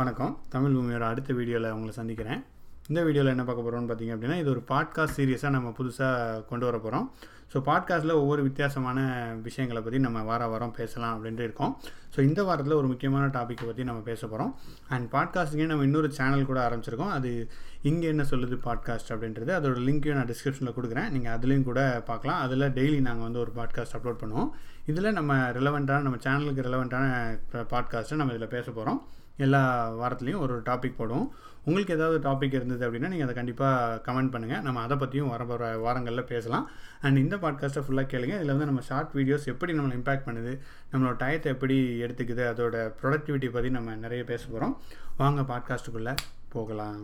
வணக்கம். தமிழ் பூமியோட அடுத்த வீடியோவில் உங்களை சந்திக்கிறேன். இந்த வீடியோவில் என்ன பார்க்க போகிறோம்னு பார்த்தீங்க அப்படின்னா இது ஒரு பாட்காஸ்ட் சீரியஸாக நம்ம புதுசாக கொண்டு வர போகிறோம் ஸோ பாட்காஸ்ட்டில் ஒவ்வொரு வித்தியாசமான விஷயங்களை பற்றி நம்ம வார வாரம் பேசலாம் அப்படின்ட்டு இருக்கோம். ஸோ இந்த வாரத்தில் ஒரு முக்கியமான டாப்பிக்கை பற்றி நம்ம பேச போகிறோம் அண்ட் பாட்காஸ்ட்டுக்கே நம்ம இன்னொரு சேனல் கூட ஆரம்பிச்சிருக்கோம். அது இங்கே என்ன சொல்லுது பாட்காஸ்ட் அப்படின்றது அதோட லிங்க்கையும் நான் டிஸ்கிரிப்ஷனில் கொடுக்குறேன். நீங்கள் அதுலேயும் கூட பார்க்கலாம். அதில் டெய்லி நாங்கள் வந்து ஒரு பாட்காஸ்ட் அப்லோட் பண்ணுவோம். இதில் நம்ம ரிலவெண்ட்டான நம்ம சேனலுக்கு ரிலவெண்ட்டான பாட்காஸ்ட்டை நம்ம இதில் பேச போகிறோம் எல்லா வாரத்துலேயும் ஒரு டாபிக் போடுவோம். உங்களுக்கு ஏதாவது டாபிக் இருந்தது அப்படின்னா நீங்கள் அதை கண்டிப்பாக கமெண்ட் பண்ணுங்கள் நம்ம அதை பற்றியும் வர வர வாரங்களில் பேசலாம். அண்ட் இந்த பாட்காஸ்ட்டை ஃபுல்லாக கேளுங்க. இதில் வந்து நம்ம ஷார்ட் வீடியோஸ் எப்படி நம்மளை இம்பாக்ட் பண்ணுது நம்மளோட டயத்தை எப்படி எடுத்துக்குது அதோட ப்ரொடக்டிவிட்டி பற்றி நம்ம நிறைய பேச போகிறோம் வாங்க பாட்காஸ்ட்டுக்குள்ளே போகலாம்.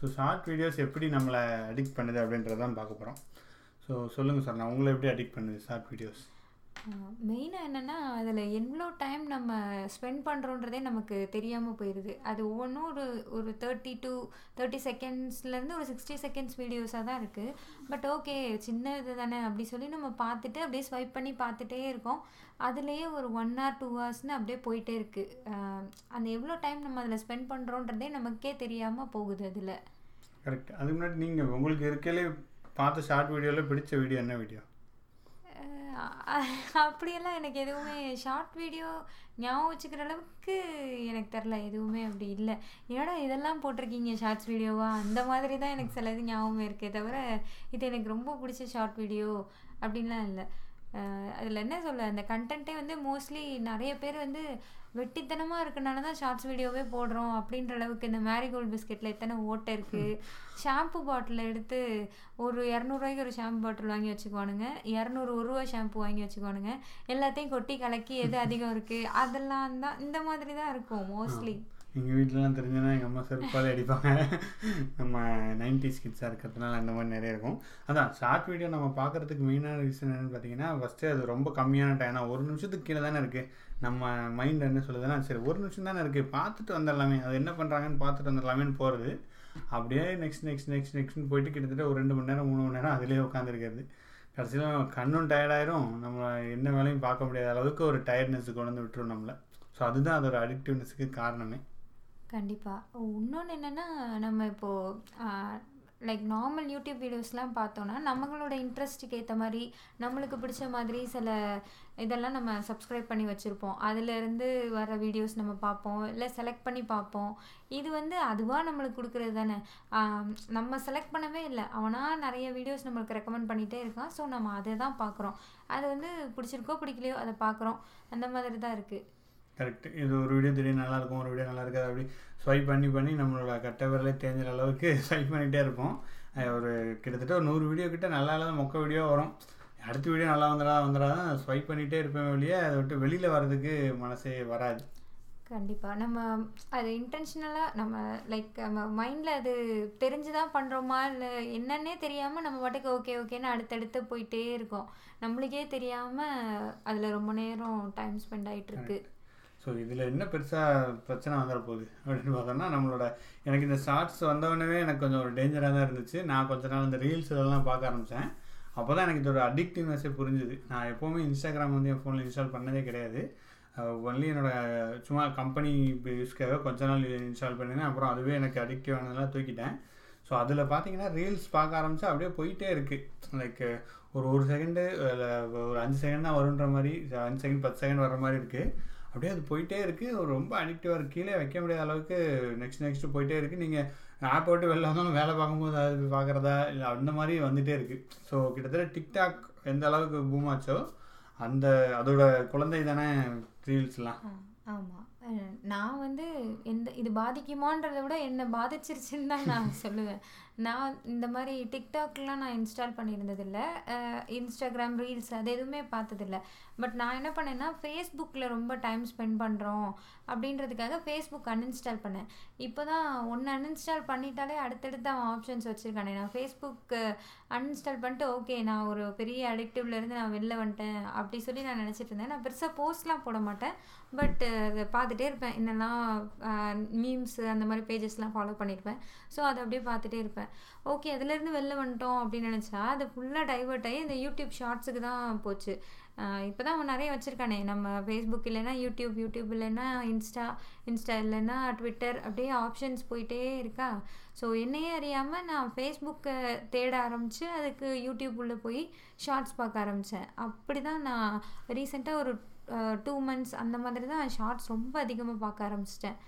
ஸோ ஷார்ட் வீடியோஸ் எப்படி நம்மளை அடிக்ட் பண்ணுது அப்படின்றதான் பார்க்க போகிறோம் ஸோ சொல்லுங்கள் சார் நான் உங்களை எப்படி அடிக்ட் பண்ணுது ஷார்ட் வீடியோஸ் மெயினாக என்னென்னா அதில் எவ்வளோ டைம் நம்ம ஸ்பெண்ட் பண்ணுறோன்றதே நமக்கு தெரியாமல் போயிடுது அது ஒவ்வொன்றும் ஒரு ஒரு தேர்ட்டி டு தேர்ட்டி செகண்ட்ஸ்லேருந்து ஒரு சிக்ஸ்டி செகண்ட்ஸ் வீடியோஸாக தான் இருக்குது பட் ஓகே சின்ன இது தானே அப்படி சொல்லி நம்ம பார்த்துட்டு அப்படியே ஸ்வைப் பண்ணி பார்த்துட்டே இருக்கோம். அதுலேயே ஒரு ஒன் ஆர் டூ ஹவர்ஸ்னு அப்படியே போயிட்டே இருக்குது அந்த எவ்வளோ டைம் நம்ம அதில் ஸ்பெண்ட் பண்ணுறோன்றதே நமக்கே தெரியாமல் போகுது அதில். கரெக்ட் அதுக்கு முன்னாடி நீங்கள் உங்களுக்கு இருக்கையிலே பார்த்த ஷார்ட் வீடியோவில் பிடிச்ச வீடியோ என்ன வீடியோ அப்படியெல்லாம் எனக்கு எதுவுமே ஷார்ட் வீடியோ ஞாபகம் வச்சுக்கிற அளவுக்கு எனக்கு தெரில எதுவுமே அப்படி இல்லை. என்னடா இதெல்லாம் போட்டிருக்கீங்க ஷார்ட்ஸ் வீடியோவா அந்த மாதிரி தான் எனக்கு சிலது ஞாபகம் இருக்கே தவிர இது எனக்கு ரொம்ப பிடிச்ச ஷார்ட் வீடியோ அப்படின்லாம் இல்லை. அதில் என்ன சொல்ல அந்த கண்டென்ட்டே வந்து மோஸ்ட்லி நிறைய பேர் வந்து வெட்டித்தனமாக இருக்கனால தான் ஷார்ட்ஸ் வீடியோவே போடுறோம் அப்படின்ற அளவுக்கு இந்த மேரிகோல்டு பிஸ்கெட்டில் எத்தனை ஓட்டை இருக்குது ஷாம்பு பாட்டில் எடுத்து ஒரு இரநூறுவாய்க்கு ஒரு ஷாம்பு பாட்டில் வாங்கி வச்சுக்குவானுங்க. இரநூறு ஒரு ரூபா ஷாம்பு வாங்கி வச்சுக்குவானுங்க. எல்லாத்தையும் கொட்டி கலக்கி எது அதிகம் இருக்குது அதெல்லாம் தான் இந்த மாதிரி தான் இருக்கும் மோஸ்ட்லி எங்கள் வீட்டிலலாம் தெரிஞ்சதுன்னா எங்கள் அம்மா செருப்பாலே அடிப்பாங்க. நம்ம நைன்டிஸ் கிட்ஸாக இருக்கிறதுனால அந்த மாதிரி நிறைய இருக்கும். அதான் ஷார்ட் வீடியோ நம்ம பார்க்குறதுக்கு மெயினான ரீசன் என்னென்னு பார்த்தீங்கன்னா ஃபஸ்ட்டு அது ரொம்ப கம்மியான டைம் ஒரு நிமிஷத்துக்கு கீழே தானே இருக்குது நம்ம மைண்ட் என்ன சொல்லுதுன்னா சரி ஒரு நிமிஷம் தானே இருக்குது பார்த்துட்டு வந்துடலாமே. அது என்ன பண்ணுறாங்கன்னு பார்த்துட்டு வந்துடலாமேன்னு போகிறது அப்படியே நெக்ஸ்ட் நெக்ஸ்ட் நெக்ஸ்ட் நெக்ஸ்ட்னு போயிட்டு கிட்டத்தட்ட ஒரு ரெண்டு மணி நேரம் மூணு மணி நேரம் அதிலே உட்காந்துருக்கிறது கடைசியில் கண்ணும் டயர்டாயிரும் நம்ம என்ன வேலையும் பார்க்க முடியாத அளவுக்கு ஒரு டயர்ட்னஸ் கொண்டு வந்து விட்டுரும் நம்மளை. ஸோ அதுதான் அதோட அடிக்டிவ்னஸுக்கு காரணமே. கண்டிப்பாக இன்னொன்று என்னென்னா நம்ம இப்போது லைக் நார்மல் யூடியூப் வீடியோஸ்லாம் பார்த்தோன்னா நம்மளோட இன்ட்ரெஸ்ட்டுக்கு ஏற்ற மாதிரி நம்மளுக்கு பிடிச்ச மாதிரி சில இதெல்லாம் நம்ம சப்ஸ்கிரைப் பண்ணி வச்சுருப்போம். அதிலேருந்து வர வீடியோஸ் நம்ம பார்ப்போம். இல்லை செலக்ட் பண்ணி பார்ப்போம். இது வந்து அதுவாக நம்மளுக்கு கொடுக்குறது தானே? நம்ம செலக்ட் பண்ணவே இல்லை. அவனாக நிறைய வீடியோஸ் நம்மளுக்கு ரெக்கமெண்ட் பண்ணிகிட்டே இருக்கான். ஸோ நம்ம அதை தான் பார்க்குறோம். அது வந்து பிடிச்சிருக்கோ பிடிக்கலையோ அதை பார்க்குறோம். அந்த மாதிரி தான் இருக்குது கரெக்ட் இது ஒரு வீடியோ திடீர்னு நல்லா இருக்கும் ஒரு வீடியோ நல்லா இருக்காது அப்படி. ஸ்வைப் பண்ணி பண்ணி நம்மளோட கட்ட விரலே தேஞ்சிற அளவுக்கு ஸ்வைப் பண்ணிகிட்டே இருப்போம். ஒரு கிட்டத்தட்ட ஒரு நூறு வீடியோ கிட்ட நல்லா இல்லாத மொக்க வீடியோ வரும். அடுத்த வீடியோ நல்லா வந்துடா வந்துடா தான் ஸ்வைப் பண்ணிகிட்டே இருப்பேன் வெளியே அதை விட்டு வெளியில் வர்றதுக்கு மனசே வராது. கண்டிப்பாக நம்ம அது இன்டென்ஷனலாக நம்ம லைக் நம்ம மைண்டில் அது தெரிஞ்சு தான் பண்ணுறோமா இல்லை என்னன்னே தெரியாமல் நம்ம பாட்டுக்கு ஓகே ஓகேன்னு அடுத்தடுத்து போயிட்டே இருக்கோம். நம்மளுக்கே தெரியாமல் அதில் ரொம்ப நேரம் டைம் ஸ்பெண்ட் ஆகிட்டுருக்கு ஸோ இதில் என்ன பெருசாக பிரச்சனை வந்துட போகுது அப்படின்னு பார்த்தோம்னா நம்மளோட எனக்கு இந்த ஷார்ட்ஸ் வந்தவொடனே எனக்கு கொஞ்சம் ஒரு டேஞ்சராக தான் இருந்துச்சு. நான் கொஞ்ச நாள் இந்த ரீல்ஸ் இதெல்லாம் பார்க்க ஆரம்பித்தேன் அப்போ தான் எனக்கு இதோட அடிக்டிவ்னஸே புரிஞ்சுது. நான் எப்போவுமே இன்ஸ்டாகிராம் வந்து என் ஃபோனில் இன்ஸ்டால் பண்ணதே கிடையாது. ஒன்லி என்னோடய சும்மா கம்பெனி யூஸ்க்காக கொஞ்ச நாள் இன்ஸ்டால் பண்ணினேன். அப்புறம் அதுவே எனக்கு அடிக்டிவ் ஆனதெல்லாம் தூக்கிட்டேன். ஸோ அதில் பார்த்தீங்கன்னா ரீல்ஸ் பார்க்க ஆரம்பித்தா அப்படியே போயிட்டே இருக்குது லைக் ஒரு ஒரு செகண்டு ஒரு அஞ்சு செகண்ட் தான் வருன்ற மாதிரி அஞ்சு செகண்ட் பத்து செகண்ட் வர மாதிரி இருக்குது அப்படியே அது போயிட்டே இருக்குது ரொம்ப அடிக்டிவாக இருக்குது கீழே வைக்க முடியாத அளவுக்கு நெக்ஸ்ட் நெக்ஸ்ட்டு போயிட்டே இருக்குது நீங்கள் ஆப் விட்டு வெளில வந்தாலும் வேலை பார்க்கும்போது அது பார்க்குறதா? இல்லை அந்த மாதிரி வந்துகிட்டே இருக்குது ஸோ கிட்டத்தட்ட டிக்டாக் எந்த அளவுக்கு பூம் ஆச்சோ அந்த அதோட குழந்தை தானே ரீல்ஸ்லாம் ஆமாம் நான் வந்து எந்த இது பாதிக்குமான்றதை விட என்னை பாதிச்சிருச்சுன்னு தான் நான் சொல்லுவேன். நான் இந்த மாதிரி டிக்டாக்லாம் நான் இன்ஸ்டால் பண்ணியிருந்ததில்ல. இன்ஸ்டாகிராம் ரீல்ஸ் அது எதுவுமே பார்த்ததில்ல. பட் நான் என்ன பண்ணேன்னா ஃபேஸ்புக்கில் ரொம்ப டைம் ஸ்பெண்ட் பண்ணுறோம் அப்படின்றதுக்காக ஃபேஸ்புக் அன்இன்ஸ்டால் பண்ணேன். இப்போ தான் ஒன்று அன்இன்ஸ்டால் பண்ணிட்டாலே அடுத்தடுத்து அவன் ஆப்ஷன்ஸ் வச்சுருக்கானே. நான் ஃபேஸ்புக் அன்இன்ஸ்டால் பண்ணிட்டு ஓகே நான் ஒரு பெரிய அடிக்டிவ்லேருந்து நான் வெளில வந்துட்டேன் அப்படி சொல்லி நான் நினச்சிட்டு இருந்தேன். நான் பெருசாக போஸ்ட்லாம் போட மாட்டேன். பட் அதை uh, பார்த்துட்டே இருப்பேன். என்னெல்லாம் மீம்ஸு அந்த மாதிரி பேஜஸ்லாம் ஃபாலோ பண்ணியிருப்பேன் ஸோ அதை அப்படியே பார்த்துட்டே இருப்பேன். ஓகே அதுலேருந்து வெளில வந்துட்டோம் அப்படின்னு நினச்சா அது ஃபுல்லாக டைவர்ட் ஆகி இந்த யூடியூப் ஷார்ட்ஸுக்கு தான் போச்சு. இப்போ தான் அவன் நிறைய வச்சுருக்கானே. நம்ம ஃபேஸ்புக் இல்லைன்னா யூடியூப் யூடியூப் இல்லைன்னா இன்ஸ்டா இன்ஸ்டா இல்லைன்னா ட்விட்டர் அப்படியே ஆப்ஷன்ஸ் போயிட்டே இருக்கா? ஸோ என்னையே அறியாமல் நான் ஃபேஸ்புக்கை தேட ஆரம்பித்து அதுக்கு யூடியூப் உள்ளே போய் ஷார்ட்ஸ் பார்க்க ஆரம்பித்தேன் அப்படி தான் நான் ரீசெண்டாக ஒரு டூ மந்த்ஸ் அந்த மாதிரி தான் ஷார்ட்ஸ் ரொம்ப அதிகமாக பார்க்க ஆரம்பிச்சிட்டேன்.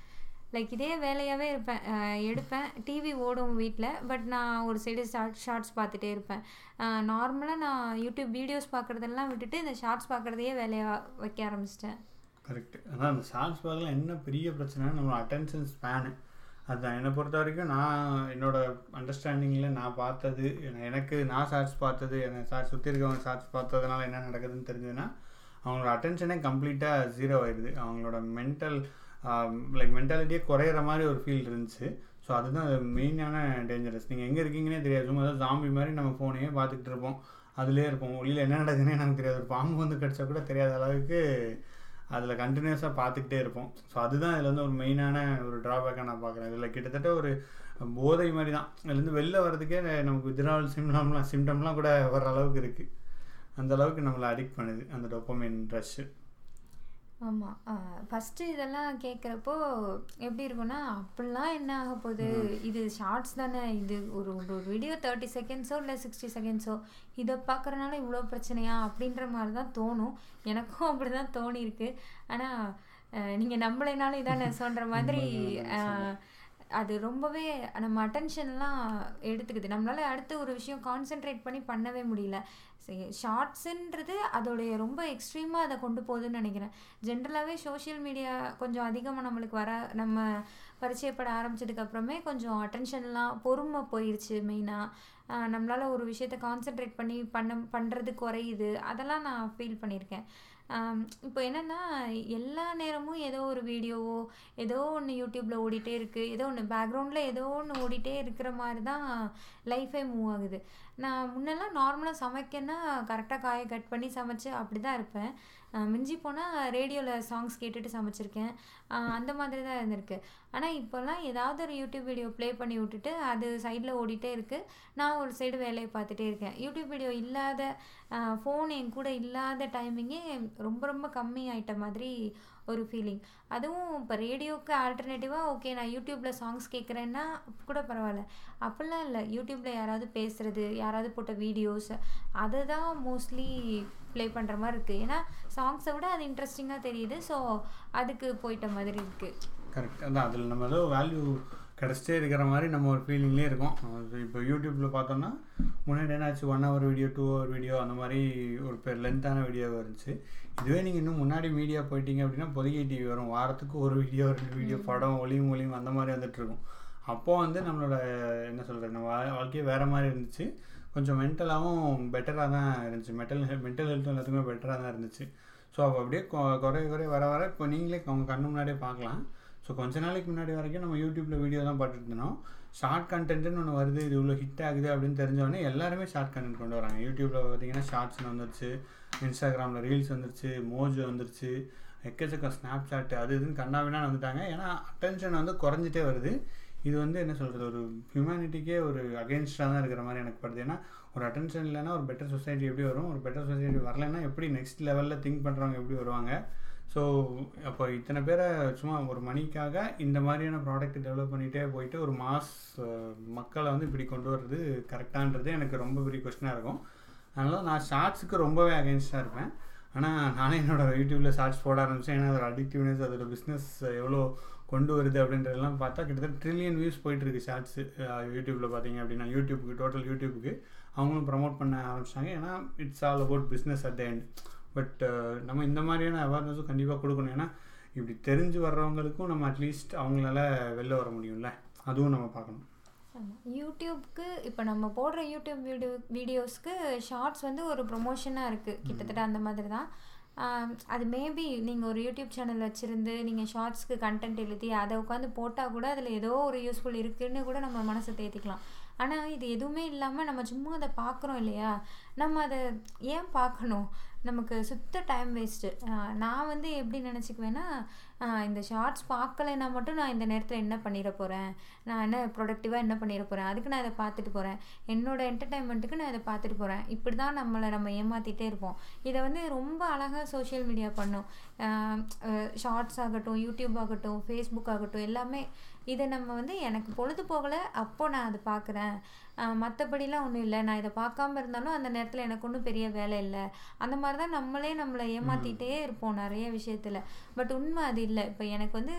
லைக் இதே வேலையாகவே இருப்பேன். எடுப்பேன். டிவி ஓடும் வீட்டில் பட் நான் ஒரு சைடு ஷார்ட் ஷார்ட்ஸ் பார்த்துட்டே இருப்பேன். நார்மலாக நான் யூடியூப் வீடியோஸ் பார்க்குறதெல்லாம் விட்டுட்டு இந்த ஷார்ட்ஸ் பார்க்குறதையே வேலையாக வைக்க ஆரம்பிச்சிட்டேன். கரெக்ட் அதான் அந்த ஷார்ட்ஸ் பார்க்கலாம் என்ன பெரிய பிரச்சனை நம்ம அட்டென்ஷன் ஸ்பேனு அதுதான் என்னை பொறுத்த வரைக்கும் நான் என்னோடய அண்டர்ஸ்டாண்டிங்கில் நான் பார்த்தது எனக்கு நான் ஷார்ட்ஸ் பார்த்தது என்னை ஷார்ட்ஸ் சுற்றி இருக்கவங்க ஷார்ட்ஸ் பார்த்ததுனால என்ன நடக்குதுன்னு தெரிஞ்சதுன்னா அவங்களோட அட்டென்ஷனே கம்ப்ளீட்டாக ஜீரோ ஆயிடுது அவங்களோட மென்டல் லைக் மென்டாலிட்டியே குறையிற மாதிரி ஒரு ஃபீல் இருந்துச்சு. ஸோ அதுதான் மெயினான டேஞ்சரஸ் நீங்கள் எங்கே இருக்கீங்கன்னே தெரியாது. சும்மா ஏதாவது ஜாம்பி மாதிரி நம்ம ஃபோனையே பார்த்துக்கிட்டு இருப்போம். அதிலே இருப்போம். வெளியில் என்ன நடக்குதுன்னே நமக்கு தெரியாது. ஒரு பாம்பு வந்து கிடச்சா கூட தெரியாத அளவுக்கு அதில் கண்டினியூஸாக பார்த்துக்கிட்டே இருப்போம். ஸோ அதுதான் இதில் வந்து ஒரு மெயினான ஒரு ட்ராபேக்காக நான் பார்க்குறேன். இதில் கிட்டத்தட்ட ஒரு போதை மாதிரி தான். இதுலேருந்து வெளில வர்றதுக்கே நமக்கு வித்ராவல் சிம்டம்லாம் சிம்டம்லாம் கூட வர்ற அளவுக்கு இருக்குது அந்த அளவுக்கு நம்மளை அடிக்ட் பண்ணுது அந்த டொப்பமின் ரஷ்ஷு ஆமாம் ஃபஸ்ட்டு இதெல்லாம் கேட்குறப்போ எப்படி இருக்கும்னா அப்படிலாம் என்ன ஆக போகுது? இது ஷார்ட்ஸ் தானே? இது ஒரு ஒரு வீடியோ தேர்ட்டி செகண்ட்ஸோ இல்லை சிக்ஸ்டி செகண்ட்ஸோ இதை பார்க்குறனால இவ்வளோ பிரச்சனையா? அப்படின்ற மாதிரி தான் தோணும். எனக்கும் அப்படி தான் தோணியிருக்கு ஆனால் நீங்கள் நம்மளைனாலும் இதானே சொல்கிற மாதிரி அது ரொம்பவே நம்ம அட்டென்ஷன்லாம் எடுத்துக்குது. நம்மளால் அடுத்து ஒரு விஷயம் கான்சென்ட்ரேட் பண்ணி பண்ணவே முடியல. ஷார்ட்ஸுன்றது அதோடைய ரொம்ப எக்ஸ்ட்ரீமாக அதை கொண்டு போகுதுன்னு நினைக்கிறேன். ஜென்ரலாகவே சோஷியல் மீடியா கொஞ்சம் அதிகமாக நம்மளுக்கு வர நம்ம பரிச்சயப்பட ஆரம்பிச்சதுக்கப்புறமே கொஞ்சம் அட்டென்ஷன்லாம் பொறுமை போயிடுச்சு மெயினாக நம்மளால் ஒரு விஷயத்த கான்சென்ட்ரேட் பண்ணி பண்ண பண்ணுறது குறையுது. அதெல்லாம் நான் ஃபீல் பண்ணியிருக்கேன். இப்போ என்னென்னா எல்லா நேரமும் ஏதோ ஒரு வீடியோவோ ஏதோ ஒன்று யூடியூப்பில் ஓடிட்டே இருக்குது ஏதோ ஒன்று பேக்ரவுண்டில் ஏதோ ஒன்று ஓடிட்டே இருக்கிற மாதிரி தான் லைஃபே மூவ் ஆகுது. நான் முன்னெல்லாம் நார்மலாக சமைக்கன்னா கரெக்டாக காயை கட் பண்ணி சமைச்சு அப்படி தான் இருப்பேன் மிஞ்சி போனால் ரேடியோவில் சாங்ஸ் கேட்டுட்டு சமைச்சிருக்கேன். அந்த மாதிரி தான் இருந்திருக்கு. ஆனால் இப்போல்லாம் ஏதாவது ஒரு யூடியூப் வீடியோ ப்ளே பண்ணி விட்டுட்டு அது சைடில் ஓடிட்டே இருக்குது நான் ஒரு சைடு வேலையை பார்த்துட்டே இருக்கேன். யூடியூப் வீடியோ இல்லாத ஃபோன் என் கூட இல்லாத டைமிங்கே ரொம்ப ரொம்ப கம்மி ஆகிட்ட மாதிரி ஒரு ஃபீலிங் அதுவும் இப்போ ரேடியோவுக்கு ஆல்டர்னேட்டிவாக ஓகே நான் யூடியூப்பில் சாங்ஸ் கேட்குறேன்னா கூட பரவாயில்ல. அப்படிலாம் இல்லை. யூடியூப்பில் யாராவது பேசுகிறது யாராவது போட்ட வீடியோஸ் அதை தான் மோஸ்ட்லி ப்ளே பண்ணுற மாதிரி இருக்குது ஏன்னா சாங்ஸை விட அது இன்ட்ரெஸ்டிங்காக தெரியுது. ஸோ அதுக்கு போயிட்ட மாதிரி இருக்குது கரெக்ட் அதான் அதில் நம்ம ஏதோ வேல்யூ கிடச்சிட்டே இருக்கிற மாதிரி நம்ம ஒரு ஃபீலிங்லேயே இருக்கோம். இப்போ யூடியூப்பில் பார்த்தோம்னா முன்னாடி என்னாச்சு? One hour video two hour video அந்த மாதிரி ஒரு பேர் லென்த்தான வீடியோ இருந்துச்சு. இதுவே நீங்கள் இன்னும் முன்னாடி மீடியா போயிட்டீங்க அப்படின்னா பொதிகை டிவி வரும். வாரத்துக்கு ஒரு வீடியோ ரெண்டு வீடியோ படம் ஒளியும் ஒளியும் அந்த மாதிரி வந்துட்டுருக்கும் அப்போது வந்து நம்மளோட என்ன சொல்கிறது நம்ம வாழ்க்கையே வேறு மாதிரி இருந்துச்சு. கொஞ்சம் மென்டலாகவும் பெட்டராக தான் இருந்துச்சு. மென்டல் மென்டல் ஹெல்த் எல்லாத்துக்குமே பெட்டராக தான் இருந்துச்சு. ஸோ அப்போ அப்படியே குறைய குறைய வர வர இப்போ நீங்களே அவங்க கண்ணு முன்னாடியே பார்க்கலாம். ஸோ கொஞ்ச நாளைக்கு முன்னாடி வரைக்கும் நம்ம யூடியூப்பில் வீடியோ தான் பார்த்துட்டு இருந்தோம் ஷார்ட் கண்டென்ட்னு ஒன்று வருது இது இவ்வளோ ஹிட் ஆகுது அப்படின்னு தெரிஞ்சவொடனே எல்லாருமே ஷார்ட் கண்டென்ட் கொண்டு வராங்க. யூடியூப்பில் பார்த்தீங்கன்னா ஷார்ட்ஸ்னு வந்துருச்சு இன்ஸ்டாகிராமில் ரீல்ஸ் வந்துருச்சு மோஜோ வந்துருச்சு எக்கச்சக்க ஸ்னாப் சாட் அது இதுன்னு கண்ணாவினா வந்துட்டாங்க. ஏன்னா அட்டென்ஷன் வந்து குறைஞ்சிட்டே வருது. இது வந்து என்ன சொல்கிறது ஒரு ஹியூமனிட்டிக்கே ஒரு அகேன்ஸ்டாக தான் இருக்கிற மாதிரி எனக்கு படுது. ஏன்னா ஒரு அட்டென்ஷன் இல்லைன்னா ஒரு பெட்டர் சொசைட்டி எப்படி வரும்? ஒரு பெட்டர் சொசைட்டி வரலைன்னா எப்படி நெக்ஸ்ட் லெவலில் திங்க் பண்ணுறவங்க எப்படி வருவாங்க? ஸோ அப்போ இத்தனை பேரை சும்மா ஒரு மணிக்காக இந்த மாதிரியான ப்ராடக்ட் டெவலப் பண்ணிகிட்டே போயிட்டு ஒரு மாஸ் மக்களை வந்து இப்படி கொண்டு வர்றது கரெக்டான்றது எனக்கு ரொம்ப பெரிய கொஸ்டினாக இருக்கும். அதனால் நான் ஷார்ட்ஸுக்கு ரொம்பவே அகேன்ஸ்டாக இருப்பேன். ஆனால் நானே என்னோடய யூடியூப்பில் ஷார்ட்ஸ் போட ஆரம்பித்தேன் ஏன்னா அதோட அடிக்டிவ்னஸ் அதோட பிஸ்னஸ் எவ்வளோ கொண்டு வருது அப்படின்றதெல்லாம் பார்த்தா கிட்டத்தட்ட ட்ரில்லியன் வியூஸ் போயிட்டுருக்கு ஷார்ட்ஸு யூடியூப்பில் பார்த்தீங்க அப்படின்னா. யூடியூப்புக்கு டோட்டல் யூடியூப்புக்கு அவங்களும் ப்ரமோட் பண்ண ஆரம்பிச்சாங்க ஏன்னா it's all about business at the end but நம்ம இந்த மாதிரியான அவேர்னஸும் கண்டிப்பாக கொடுக்கணும். ஏன்னா இப்படி தெரிஞ்சு வர்றவங்களுக்கும் நம்ம அட்லீஸ்ட் அவங்களால வெளில வர முடியும்ல. அதுவும் நம்ம பார்க்கணும். யூடியூப்க்கு இப்போ நம்ம போடுற யூடியூப் வீடியோ வீடியோஸ்க்கு ஷார்ட்ஸ் வந்து ஒரு ப்ரொமோஷனாக இருக்குது கிட்டத்தட்ட அந்த மாதிரி தான். அது மேபி நீங்கள் ஒரு யூடியூப் சேனல் வச்சுருந்து நீங்கள் ஷார்ட்ஸ்க்கு கண்டென்ட் எழுதி அதை உட்காந்து போட்டால் கூட அதில் ஏதோ ஒரு யூஸ்ஃபுல் இருக்குதுன்னு கூட நம்ம மனசை தேத்திக்கலாம். ஆனால் இது எதுவுமே இல்லாமல் நம்ம சும்மா அதை பார்க்குறோம் இல்லையா? நம்ம அதை ஏன் பார்க்கணும்? நமக்கு சுத்த டைம் வேஸ்ட்டு நான் வந்து எப்படி நினச்சிக்குவேன்னா இந்த ஷார்ட்ஸ் பார்க்கலைன்னா மட்டும் நான் இந்த நேரத்தில் என்ன பண்ணிட போகிறேன் நான் என்ன ப்ரொடக்டிவாக என்ன பண்ணிட போகிறேன் அதுக்கு நான் இதை பார்த்துட்டு போகிறேன் என்னோடய என்டர்டைன்மெண்ட்டுக்கு நான் இதை பார்த்துட்டு போகிறேன் இப்படி தான் நம்மளை நம்ம ஏமாற்றிட்டே இருப்போம். இதை வந்து ரொம்ப அழகாக சோஷியல் மீடியா பண்ணும். ஷார்ட்ஸ் ஆகட்டும் யூடியூப் ஆகட்டும் ஃபேஸ்புக் ஆகட்டும் எல்லாமே இதை நம்ம வந்து எனக்கு பொழுது போகலை அப்போது நான் அதை பார்க்குறேன். மற்றபடிலாம் ஒன்றும் இல்லை. நான் இதை பார்க்காம இருந்தாலும் அந்த நேரத்தில் எனக்கு ஒன்றும் பெரிய வேலை இல்லை. அந்த மாதிரி தான் நம்மளே நம்மளை ஏமாற்றிட்டே இருப்போம் நிறைய விஷயத்தில். பட் உண்மை அது இல்லை. இப்போ எனக்கு வந்து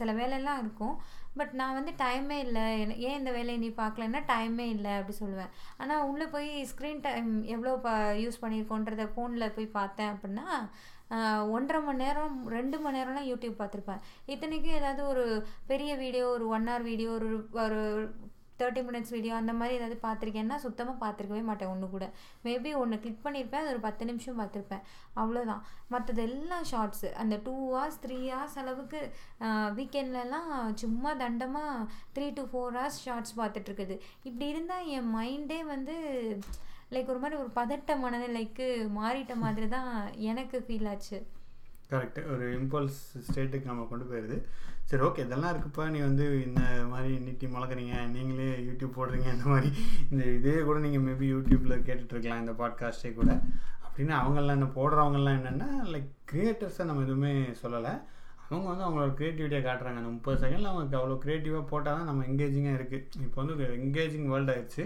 சில வேலையெல்லாம் இருக்கும். பட் நான் வந்து டைமே இல்லை. ஏன் இந்த வேலையை நீ பார்க்கலன்னா டைமே இல்லை அப்படி சொல்லுவேன். ஆனால் உள்ளே போய் ஸ்க்ரீன் டைம் எவ்வளோ ப யூஸ் பண்ணியிருக்கோன்றத ஃபோனில் போய் பார்த்தேன் அப்படின்னா ஒன்றரை மணி நேரம் ரெண்டு மணி நேரம்லாம் யூடியூப் பார்த்துருப்பேன். இத்தனைக்கும் ஏதாவது ஒரு பெரிய வீடியோ ஒரு ஒன் ஹவர் வீடியோ ஒரு ஒரு தேர்ட்டி மினிட்ஸ் வீடியோ அந்த மாதிரி ஏதாவது பார்த்துருக்கேன்னா சுத்தமாக பார்த்துருக்கவே மாட்டேன் ஒன்று கூட. மேபி ஒன்று கிளிக் பண்ணியிருப்பேன் அது ஒரு பத்து நிமிஷம் பார்த்துருப்பேன். அவ்வளோதான் மற்றது எல்லாம் ஷார்ட்ஸு அந்த டூ ஹவர்ஸ் த்ரீ ஹவர்ஸ் அளவுக்கு வீக்கெண்ட்லலாம் சும்மா தண்டமாக three to four hours shorts பார்த்துட்ருக்குது இப்படி இருந்தால் என் மைண்டே வந்து லைக் ஒரு மாதிரி ஒரு பதட்ட மனநிலைக்கு மாறிட்ட மாதிரி தான் எனக்கு ஃபீல் ஆச்சு. கரெக்ட் ஒரு இம்பல்ஸ் ஸ்டேட்டுக்கு நம்ம கொண்டு போயிடுது சரி ஓகே இதெல்லாம் இருக்குப்பா. நீ வந்து இந்த மாதிரி நீட்டி முளக்குறீங்க நீங்களே யூடியூப் போடுறீங்க. இந்த மாதிரி. இந்த இதே கூட நீங்கள் மேபி யூடியூப்பில் கேட்டுட்ருக்கலாம் இந்த பாட்காஸ்ட்டே கூட. அப்படின்னு அவங்கெல்லாம் என்ன போடுறவங்கெல்லாம் என்னென்னா லைக் க்ரியேட்டர்ஸை நம்ம எதுவுமே சொல்லலை. அவங்க வந்து அவங்களோட க்ரியேட்டிவிட்டியை காட்டுறாங்க. அந்த முப்பது செகண்டில் அவங்களுக்கு அவ்வளோ க்ரியேட்டிவாக போட்டால் தான் நம்ம எங்கேஜிங்காக இருக்குது இப்போ வந்து ஒரு எங்கேஜிங் வேர்ல்டு ஆயிடுச்சு.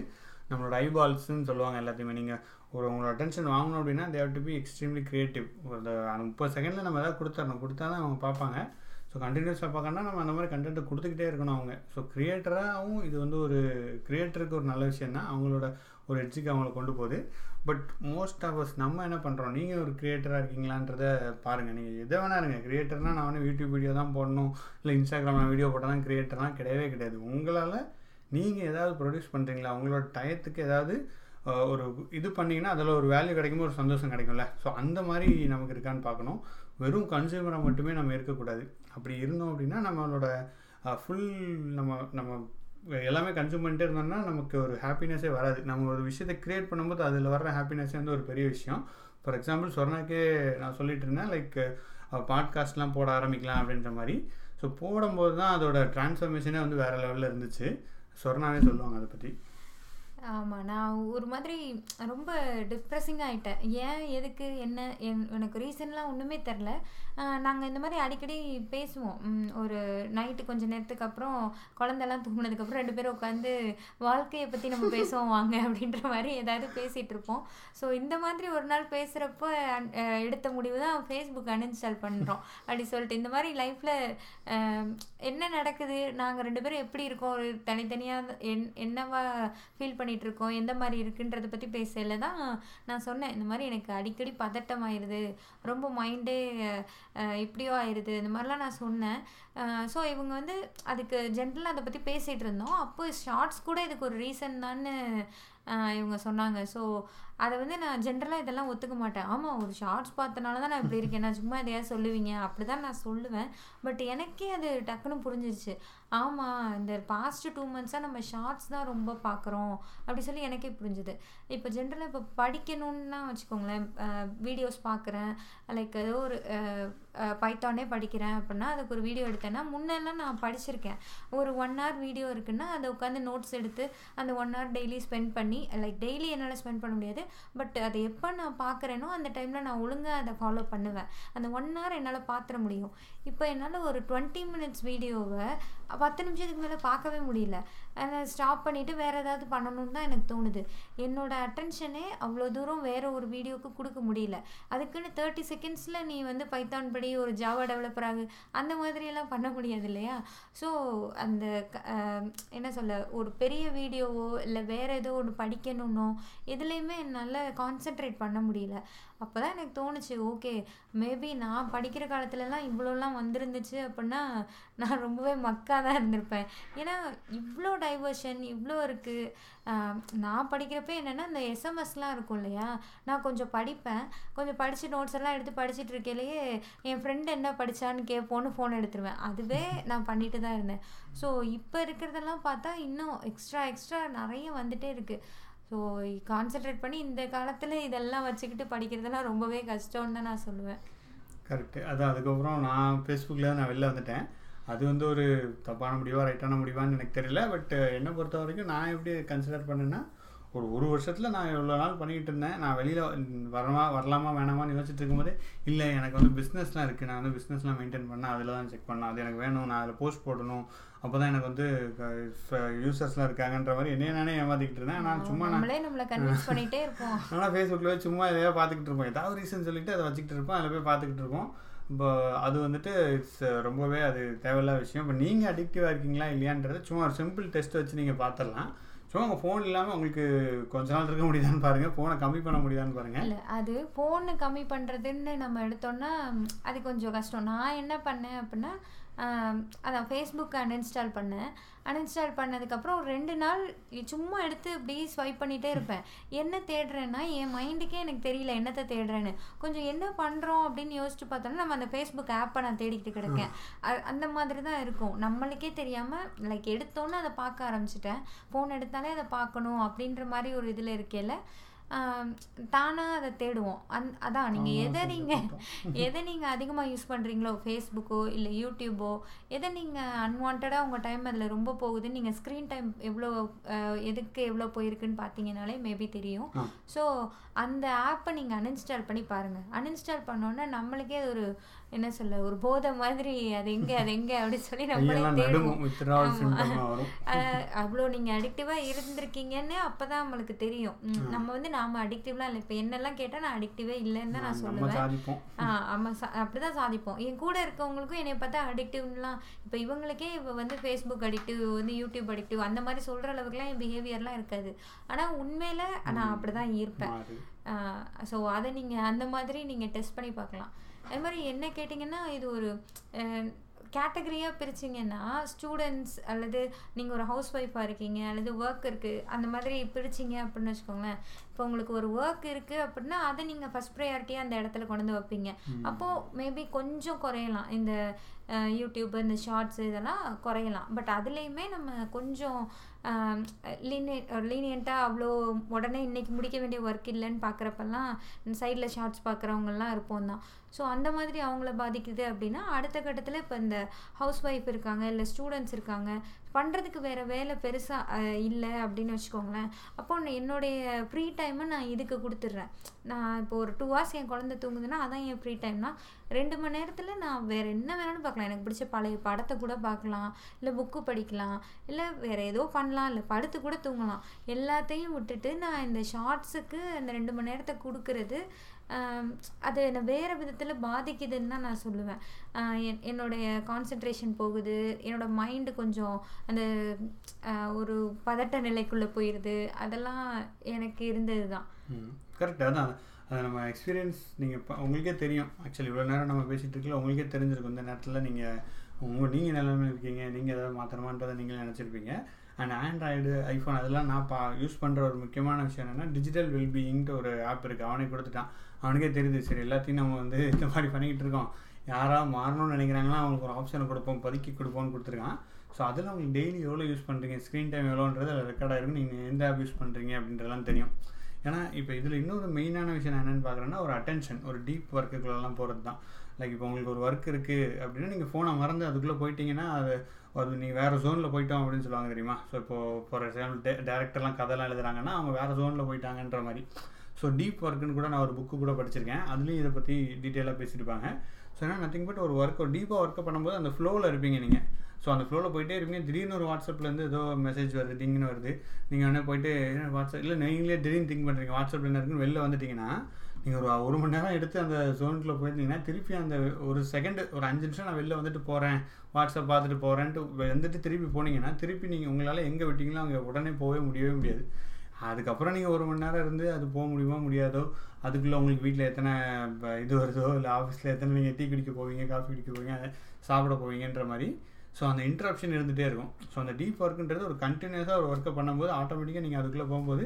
நம்மளோட ஐபால்ஸ்ன்னு சொல்லுவாங்க எல்லாத்தையுமே. நீங்கள் ஒரு உங்களோட அட்டென்ஷன் வாங்கணும் அப்படின்னா they've to be extremely creative ஒரு முப்பது செகண்டில் நம்ம எதாவது கொடுத்துடணும். கொடுத்தா தான் அவங்க பார்ப்பாங்க. ஸோ கண்டினியூஸாக பார்க்கணும்னா நம்ம அந்த மாதிரி கண்டென்ட்டை கொடுத்துக்கிட்டே இருக்கணும் அவங்க. ஸோ க்ரியேட்டராகவும் இது வந்து ஒரு க்ரியேட்டருக்கு ஒரு நல்ல விஷயம் தான் அவங்களோட ஒரு எட்ஜுக்கு அவங்கள கொண்டு போகுது. பட் மோஸ்ட் ஆஃப் அஸ் நம்ம என்ன பண்ணுறோம் நீங்கள் ஒரு க்ரியேட்டராக இருக்கீங்களான்றத பாருங்கள் நீங்கள் எதை வேணா இருங்க. க்ரியேட்டர்னால் நான் வந்து யூடியூப் வீடியோ தான் போடணும். இல்லை இன்ஸ்டாகிராமில் வீடியோ போட்டால் தான் க்ரியேட்டர்லாம் கிடையவே கிடையாது. உங்களால் நீங்கள் ஏதாவது ப்ரொடியூஸ் பண்ணுறீங்களா அவங்களோட டயத்துக்கு ஏதாவது ஒரு இது பண்ணிங்கன்னா அதில் ஒரு வேல்யூ கிடைக்கும் ஒரு சந்தோஷம் கிடைக்கும்ல. ஸோ அந்த மாதிரி நமக்கு இருக்கான்னு பார்க்கணும். வெறும் கன்சியூமராக மட்டுமே நம்ம இருக்கக்கூடாது. அப்படி இருந்தோம் அப்படின்னா நம்மளோட ஃபுல் நம்ம நம்ம எல்லாமே கன்சியூம் பண்ணிட்டே இருந்தோம்னா நமக்கு ஒரு ஹாப்பினஸ்ஸே வராது. நம்ம ஒரு விஷயத்தை க்ரியேட் பண்ணும்போது அதில் வர்ற ஹாப்பினஸ்ஸே வந்து ஒரு பெரிய விஷயம். ஃபார் எக்ஸாம்பிள் சொன்னாக்கே நான் சொல்லிட்டு இருந்தேன் லைக் பாட்காஸ்ட்லாம் போட ஆரம்பிக்கலாம் அப்படின்ற மாதிரி. ஸோ போடும்போது தான் அதோட டிரான்ஸ்ஃபர்மேஷனே வந்து வேறு லெவலில் இருந்துச்சு. சொர்ணாவே சொல்லுவாங்க அதை பற்றி ஆமாம் நான் ஒரு மாதிரி ரொம்ப டிப்ரெஸிங் ஆகிட்டேன் ஏன் எதுக்கு என்ன என் எனக்கு ரீசன்லாம் ஒன்றுமே தெரில நாங்கள் இந்த மாதிரி அடிக்கடி பேசுவோம். ஒரு நைட்டு கொஞ்சம் நேரத்துக்கு அப்புறம் குழந்தெல்லாம் தூங்கினதுக்கப்புறம் ரெண்டு பேரும் உட்காந்து வாழ்க்கையை பற்றி நம்ம பேசுவோம் வாங்க அப்படின்ற மாதிரி ஏதாவது பேசிகிட்டு இருப்போம். ஸோ இந்த மாதிரி ஒரு நாள் பேசுகிறப்ப எடுத்த முடிவு தான் ஃபேஸ்புக் அன்இன்ஸ்டால் பண்ணுறோம் அப்படி சொல்லிட்டு இந்த மாதிரி லைஃப்பில் என்ன நடக்குது? நாங்கள் ரெண்டு பேரும் எப்படி இருக்கோம்? ஒரு தனித்தனியாக என் என்னவா ஃபீல் பண்ணி பண்ணிகிட்டு இருக்கோம் எந்த மாதிரி இருக்குன்றதை பற்றி பேசல தான் நான் சொன்னேன். இந்த மாதிரி எனக்கு அடிக்கடி பதட்டம் ஆயிடுது ரொம்ப மைண்டே இப்படியோ ஆயிடுது இந்த மாதிரிலாம் நான் சொன்னேன். ஸோ இவங்க வந்து அதுக்கு ஜென்ரலாக அதை பற்றி பேசிகிட்டு இருந்தோம் அப்போ ஷார்ட்ஸ் கூட இதுக்கு ஒரு ரீசன் தான்னு இவங்க சொன்னாங்க. ஸோ அதை வந்து நான் ஜென்ரலாக இதெல்லாம் ஒத்துக்க மாட்டேன். ஆமாம் ஒரு ஷார்ட்ஸ் பார்த்தனால தான் நான் இப்படி இருக்கேன். நான் சும்மா எதையாவது சொல்லுவீங்க? அப்படி தான் நான் சொல்லுவேன். பட் எனக்கே அது டக்குன்னு புரிஞ்சிருச்சு. ஆமாம் இந்த பாஸ்ட் டூ மந்த்ஸாக நம்ம ஷார்ட்ஸ் தான் ரொம்ப பார்க்குறோம். அப்படி சொல்லி எனக்கே புரிஞ்சுது. இப்போ ஜென்ரலாக இப்போ படிக்கணுன்னா வச்சுக்கோங்களேன் வீடியோஸ் பார்க்குறேன். லைக் ஏதோ ஒரு பைத்தானே படிக்கிறேன் அப்படின்னா அதுக்கு ஒரு வீடியோ எடுத்தேன்னா முன்னெல்லாம் நான் படிச்சிருக்கேன். ஒரு ஒன் ஹவர் வீடியோ இருக்குன்னா அதை உட்காந்து நோட்ஸ் எடுத்து அந்த ஒன் ஹவர் டெய்லி ஸ்பெண்ட் பண்ணி லைக் டெய்லி என்னால் ஸ்பெண்ட் பண்ண முடியாது. பட் அதை எப்போ நான் பார்க்குறேனோ அந்த டைமில் நான் ஒழுங்காக அதை ஃபாலோ பண்ணுவேன். அந்த ஒன் ஹவர் என்னால் பார்த்துட முடியும். இப்போ என்னால் ஒரு டுவெண்ட்டி மினிட்ஸ் வீடியோவை பத்து நிமிஷத்துக்கு மேலே பார்க்கவே முடியல. அதை ஸ்டாப் பண்ணிவிட்டு வேறு ஏதாவது பண்ணணும்னு தான் எனக்கு தோணுது. என்னோடய அட்டென்ஷனே அவ்வளோ தூரம் வேறு ஒரு வீடியோவுக்கு கொடுக்க முடியல. அதுக்குன்னு தேர்ட்டி செகண்ட்ஸில் நீ வந்து பைத்தான் படி ஒரு ஜாவா டெவலப்பர் ஆகு அந்த மாதிரியெல்லாம் பண்ண முடியாது இல்லையா? ஸோ அந்த என்ன சொல்ல ஒரு பெரிய வீடியோவோ இல்லை வேறு ஏதோ ஒன்று படிக்கணுன்னோ எதுலேயுமே என்னால் கான்சென்ட்ரேட் பண்ண முடியல. அப்போ தான் எனக்கு தோணுச்சு ஓகே மேபி நான் படிக்கிற காலத்துலலாம் இவ்வளோலாம் வந்திருந்துச்சு அப்படின்னா நான் ரொம்பவே மக்காக தான் இருந்திருப்பேன். ஏன்னா இவ்வளோ டைவர்ஷன் இவ்வளோ இருக்குது நான் படிக்கிறப்ப என்னென்னா இந்த எஸ்எம்எஸ்லாம் இருக்கும் இல்லையா? நான் கொஞ்சம் படிப்பேன். கொஞ்சம் படித்து நோட்ஸ் எல்லாம் எடுத்து படிச்சுட்டு இருக்கையிலேயே என் ஃப்ரெண்டு என்ன படித்தான்னு கேட்போன்னு ஃபோன் எடுத்துருவேன். அதுவே நான் பண்ணிட்டு தான் இருந்தேன். ஸோ இப்போ இருக்கிறதெல்லாம் பார்த்தா இன்னும் எக்ஸ்ட்ரா எக்ஸ்ட்ரா நிறைய வந்துகிட்டே இருக்குது ஸோ கான்சென்ட்ரேட் பண்ணி இந்த காலத்தில் இதெல்லாம் வச்சுக்கிட்டு படிக்கிறதெல்லாம் ரொம்பவே கஷ்டம்னு தான் நான் சொல்லுவேன். கரெக்டு அதான் அதுக்கப்புறம் நான் ஃபேஸ்புக்கில் நான் வெளில வந்துட்டேன். அது வந்து ஒரு தப்பான முடிவாக ரைட்டான முடிவான்னு எனக்கு தெரியல. பட் என்னை பொறுத்த வரைக்கும் நான் எப்படி கன்சிடர் பண்ணேன்னா ஒரு ஒரு வருஷத்தில் நான் இவ்வளோ நாள் பண்ணிக்கிட்டு இருந்தேன். நான் வெளியில் வரமா வரலாமா வேணாமான்னு யோசிச்சுட்டு இருக்கும்போது இல்லை எனக்கு வந்து பிஸ்னஸ்லாம் இருக்குது நான் வந்து பிஸ்னஸ்லாம் மெயின்டைன் பண்ணேன் அதில் தான் செக் பண்ணேன் அது எனக்கு வேணும் நான் அதில் போஸ்ட் போடணும். அப்போ தான் எனக்கு வந்து யூசர்ஸ்லாம் இருக்காங்கன்ற மாதிரி என்னைய நானே ஏமாத்திக்கிட்டு இருந்தேன். ஆனால் சும்மா நான் நம்மளே நம்மளை கன்வின்ஸ் பண்ணிட்டே இருப்போம். ஆனால் ஃபேஸ்புக்கில் சும்மா எதையாவது பார்த்துக்கிட்டு இருப்போம். ஏதாவது ரீசன் சொல்லிட்டு அதை வச்சுக்கிட்டு இருப்போம். அதில் போய் பார்த்துக்கிட்டு இருப்போம். இப்போ அது வந்துட்டு இட்ஸ் ரொம்பவே அது தேவையில்லாத விஷயம். இப்போ நீங்கள் அடிக்டிவாக இருக்கீங்களா இல்லையான்றது சும்மா ஒரு சிம்பிள் டெஸ்ட் வச்சு நீங்கள் பார்த்துடலாம். சும்மா உங்கள் ஃபோன் இல்லாமல் உங்களுக்கு கொஞ்ச நாள் இருக்க முடியுதான்னு பாருங்கள் ஃபோனை கம்மி பண்ண முடியுதான்னு பாருங்கள் இல்லை அது ஃபோனை கம்மி பண்ணுறதுன்னு நம்ம எடுத்தோம்னா அது கொஞ்சம் கஷ்டம். நான் என்ன பண்ணேன் அப்படின்னா அதான் ஃபேஸ்புக் அன்இன்ஸ்டால் பண்ணேன். அன்இன்ஸ்டால் பண்ணதுக்கப்புறம் ஒரு ரெண்டு நாள் சும்மா எடுத்து இப்படி ஸ்வைப் பண்ணிகிட்டே இருப்பேன். என்ன தேடுறேன்னா என் மைண்டுக்கே எனக்கு தெரியல என்னத்தை தேடுறேன்னு. கொஞ்சம் என்ன பண்ணுறோம் அப்படின்னு யோசிச்சு பார்த்தோன்னா நம்ம அந்த ஃபேஸ்புக் ஆப்பை நான் தேடிக்கிட்டு கிடக்கேன். அந்த மாதிரி தான் இருக்கும். நம்மளுக்கே தெரியாமல் லைக் எடுத்தோன்னே அதை பார்க்க ஆரம்பிச்சிட்டேன். ஃபோன் எடுத்தாலே அதை பார்க்கணும் அப்படின்ற மாதிரி ஒரு இதில் இருக்கேல தானாக அதை தேடுவோம். அந் அதான் நீங்கள் எதை நீங்கள் எதை நீங்கள் அதிகமாக யூஸ் பண்ணுறீங்களோ ஃபேஸ்புக்கோ இல்லை யூடியூபோ எதை நீங்கள் அன்வான்டாக உங்கள் டைம் அதில் ரொம்ப போகுதுன்னு நீங்கள் ஸ்க்ரீன் டைம் எவ்வளோ எதுக்கு எவ்வளோ போயிருக்குன்னு பார்த்தீங்கனாலே மேபி தெரியும். ஸோ அந்த ஆப்பை நீங்கள் அன்இன்ஸ்டால் பண்ணி பாருங்கள் அன்இன்ஸ்டால் பண்ணோன்னே நம்மளுக்கே ஒரு என்ன சொல்ல ஒரு போதை மாதிரி அது எங்கே அது எங்கே? அப்படின்னு சொல்லி நம்மளே அவ்வளோ நீங்கள் அடிக்டிவாக இருந்திருக்கீங்கன்னு அப்போ தான் நம்மளுக்கு தெரியும். நம்ம வந்து நாம அடிக்டிவ்லாம் இல்லை. இப்போ என்னெல்லாம் கேட்டால் நான் அடிக்டிவே இல்லைன்னு தான் நான் சொல்லுவேன். சாதிப்போம். ஆ ஆமாம் சா அப்படிதான் சாதிப்போம். என் கூட இருக்கவங்களுக்கும் என்னை பார்த்தா அடிக்டிவ்லாம் இப்போ இவங்களுக்கே இப்போ வந்து ஃபேஸ்புக் அடிக்டிவ் வந்து யூடியூப் அடிக்டிவ் அந்த மாதிரி சொல்கிற அளவுக்குலாம் என் பிஹேவியர்லாம் இருக்காது. ஆனால் உண்மையில் நான் அப்படி தான் இருப்பேன். ஸோ அதை நீங்கள் அந்த மாதிரி நீங்கள் டெஸ்ட் பண்ணி பார்க்கலாம். அது மாதிரி என்ன கேட்டிங்கன்னா இது ஒரு கேட்டகரியாக பிரிச்சிங்கன்னா ஸ்டூடெண்ட்ஸ் அல்லது நீங்கள் ஒரு ஹவுஸ் ஒய்ஃபாக இருக்கீங்க அல்லது ஒர்க் இருக்குது அந்த மாதிரி பிரிச்சிங்க அப்படின்னு வச்சுக்கோங்களேன். இப்போ உங்களுக்கு ஒரு ஒர்க் இருக்குது அப்படின்னா அதை நீங்கள் ஃபஸ்ட் ப்ரையாரிட்டியாக அந்த இடத்துல கொண்டு வந்து வைப்பீங்க. அப்போது மேபி கொஞ்சம் குறையலாம். இந்த யூடியூப் இந்த ஷார்ட்ஸ் இதெல்லாம் குறையலாம். பட் அதுலேயுமே நம்ம கொஞ்சம் லீனியண்ட்டாக அவ்வளோ உடனே இன்னைக்கு முடிக்க வேண்டிய ஒர்க் இல்லைன்னு பார்க்குறப்பெல்லாம் சைடில் ஷார்ட்ஸ் பார்க்குறவங்கலாம் இருப்போம் தான். ஸோ அந்த மாதிரி அவங்கள பாதிக்குது அப்படின்னா அடுத்த கட்டத்தில் இப்போ இந்த ஹவுஸ் ஒய்ஃப் இருக்காங்க இல்லை ஸ்டூடெண்ட்ஸ் இருக்காங்க பண்ணுறதுக்கு வேறு வேலை பெருசாக இல்லை அப்படின்னு வச்சுக்கோங்களேன். அப்போ நான் என்னுடைய ஃப்ரீ டைமை நான் இதுக்கு கொடுத்துட்றேன். நான் இப்போ ஒரு டூ ஹவர்ஸ் என் குழந்தை தூங்குதுன்னா அதான் என் ஃப்ரீ டைம்னா ரெண்டு மணி நேரத்தில் நான் வேறு என்ன வேணாலும் பார்க்கலாம். எனக்கு பிடிச்ச பழைய படத்தை கூட பார்க்கலாம் இல்லை புக்கு படிக்கலாம் இல்லை வேறு ஏதோ பண்ணலாம் இல்லை படுத்து கூட தூங்கலாம். எல்லாத்தையும் விட்டுட்டு நான் இந்த ஷார்ட்ஸுக்கு இந்த ரெண்டு மணி நேரத்தை கொடுக்கறது அது என்னை வேறு விதத்தில் பாதிக்குதுன்னு தான் நான் சொல்லுவேன். என் என்னுடைய கான்சென்ட்ரேஷன் போகுது என்னோட மைண்டு கொஞ்சம் அந்த ஒரு பதட்ட நிலைக்குள்ளே போயிடுது அதெல்லாம் எனக்கு இருந்தது தான் கரெக்டாக அதான் அது நம்ம எக்ஸ்பீரியன்ஸ் நீங்கள் இப்போ உங்களுக்கே தெரியும். ஆக்சுவலி இவ்வளோ நேரம் நம்ம பேசிகிட்டு இருக்கல உங்களுக்கே தெரிஞ்சிருக்கும். இந்த நேரத்தில் நீங்கள் உங்கள் நீங்கள் நிலைமையில் இருக்கீங்க? நீங்கள் ஏதாவது மாற்றணுமான்றதை நீங்கள் நினச்சிருப்பீங்க. அண்ட் ஆண்ட்ராய்டு ஐஃபோன் அதெல்லாம் நான் பா யூஸ் பண்ணுற ஒரு முக்கியமான விஷயம் என்னென்னா டிஜிட்டல் வெல்பீயிங்ட்டு ஒரு ஆப் இருக்குது அவனே கொடுத்துட்டான். அவனுக்கே தெரியுது சரி எல்லாத்தையும் நம்ம வந்து இந்த மாதிரி பண்ணிக்கிட்டு இருக்கோம். யாராவது மாறணும்னு நினைக்கிறாங்களா? அவங்களுக்கு ஒரு ஆப்ஷனை கொடுப்போம் பதுக்கி கொடுப்போம்னு கொடுத்துருக்கான். ஸோ அதில் உங்களுக்கு டெய்லி எவ்வளோ யூஸ் பண்ணுறீங்க ஸ்க்ரீன் டைம் எவ்வளோன்றது அதில் ரெக்கார்ட் இருக்கும் நீங்கள் எந்த ஆப் யூஸ் பண்ணுறீங்க அப்படின்றதெல்லாம் தெரியும். ஏன்னா இப்போ இதில் இன்னொரு மெயினான விஷயம் என்னென்னு பார்க்குறேன்னா ஒரு அட்டென்ஷன் ஒரு டீப் ஒர்க்குக்குள்ளெல்லாம் போகிறது தான் லைக் இப்போ உங்களுக்கு ஒரு ஒர்க் இருக்குது அப்படின்னா நீங்கள் ஃபோனை மறந்து அதுக்குள்ளே போயிட்டீங்கன்னா அது அது நீங்கள் வேறு ஜோனில் போயிட்டோம் அப்படின்னு சொல்லுவாங்க தெரியுமா? ஸோ இப்போ ஃபார் எக்ஸாம்பிள் டே டேரக்டர்லாம் கதைலாம் எழுதுறாங்கன்னா அவங்க வேறு ஜோனில் போயிட்டாங்கன்ற மாதிரி. ஸோ டீப் ஒர்க்குன்னு கூட நான் ஒரு புக்கு கூட படிச்சிருக்கேன். அதுலேயும் இதை பற்றி டீட்டெயிலாக பேசியிருப்பாங்க ஸோ ஏன்னா நத்திங் பட் ஒரு ஒர்க் ஒரு டீப்பாக ஒர்க்கை பண்ணும்போது அந்த ஃப்ளோவில் இருப்பீங்க நீங்கள் ஸோ அந்த ஃப்ளோவில் போயிட்டே இருப்பீங்க. திடீர்னு ஒரு வாட்ஸ்அப்லேருந்து ஏதோ மெசேஜ் வருது டிங்னு வருது. நீங்கள் வேணால் போயிட்டு என்ன வாட்ஸ்அப் இல்லை நீங்களே திடீர்னு திங்க் பண்ணுறீங்க வாட்ஸ்அப்பில் என்ன இருக்குன்னு வெளில வந்துட்டிங்கன்னா நீங்கள் ஒரு ஒரு மணி நேரம் எடுத்து அந்த ஜோனுக்குள்ளே போயிருந்தீங்கன்னா திருப்பி அந்த ஒரு செகண்ட் ஒரு அஞ்சு நிமிஷம் நான் வெளில வந்துட்டு போகிறேன் வாட்ஸ்அப் பார்த்துட்டு போகிறேன்ட்டு வந்துட்டு திருப்பி போனீங்கன்னா திருப்பி நீங்கள் உங்களால் எங்கே விட்டீங்களோ அங்கே உடனே போகவே முடியவே முடியாது. அதுக்கப்புறம் நீங்கள் ஒரு மணி நேரம் இருந்து அது போக முடியுமா முடியாதோ அதுக்குள்ளே உங்களுக்கு வீட்டில் எத்தனை இது வருதோ இல்லை ஆஃபீஸில் எத்தனை நீங்கள் டீ குடிக்க போவீங்க காஃபி குடிக்க போவீங்க சாப்பிட போவீங்கன்ற மாதிரி ஸோ அந்த இன்ட்ரப்ஷன் இருந்துகிட்டே இருக்கும். ஸோ அந்த டீப் ஒர்க்குன்றது ஒரு கண்டினியூஸாக ஒரு ஒர்க்கை பண்ணும்போது ஆட்டோமேட்டிக்காக நீங்கள் அதுக்குள்ளே போகும்போது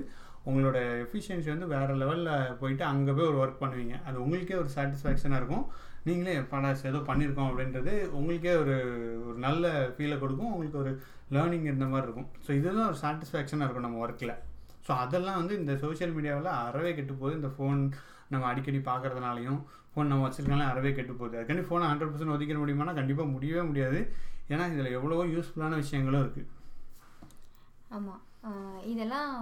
உங்களோட எஃபிஷியன்சி வந்து வேறு லெவலில் போயிட்டு அங்கே போய் ஒரு ஒர்க் பண்ணுவீங்க. அது உங்களுக்கே ஒரு சாட்டிஸ்ஃபேக்ஷனாக இருக்கும். நீங்களே படா ஏதோ பண்ணியிருக்கோம் அப்படின்றது உங்களுக்கே ஒரு ஒரு நல்ல ஃபீலை கொடுக்கும். உங்களுக்கு ஒரு லேர்னிங் இருந்த மாதிரி இருக்கும். ஸோ இதுதான் ஒரு சாட்டிஸ்ஃபேக்ஷனாக இருக்கும் நம்ம ஒர்க்கில் ஸோ அதெல்லாம் வந்து இந்த சோஷியல் மீடியாவில் அறவே கெட்டு போகுது. இந்த ஃபோன் நம்ம அடிக்கடி பார்க்கறதுனாலையும் ஃபோன் நம்ம வச்சிருக்கலாம் அறவே கெட்டு போகுது. அதுக்காண்டி ஃபோனை ஹண்ட்ரட் பர்சன்ட் ஒதுக்க முடியுமானா கண்டிப்பாக முடியவே முடியாது. ஏன்னா இதில் எவ்வளோ யூஸ்ஃபுல்லான விஷயங்களும் இருக்குது ஆமாம் இதெல்லாம்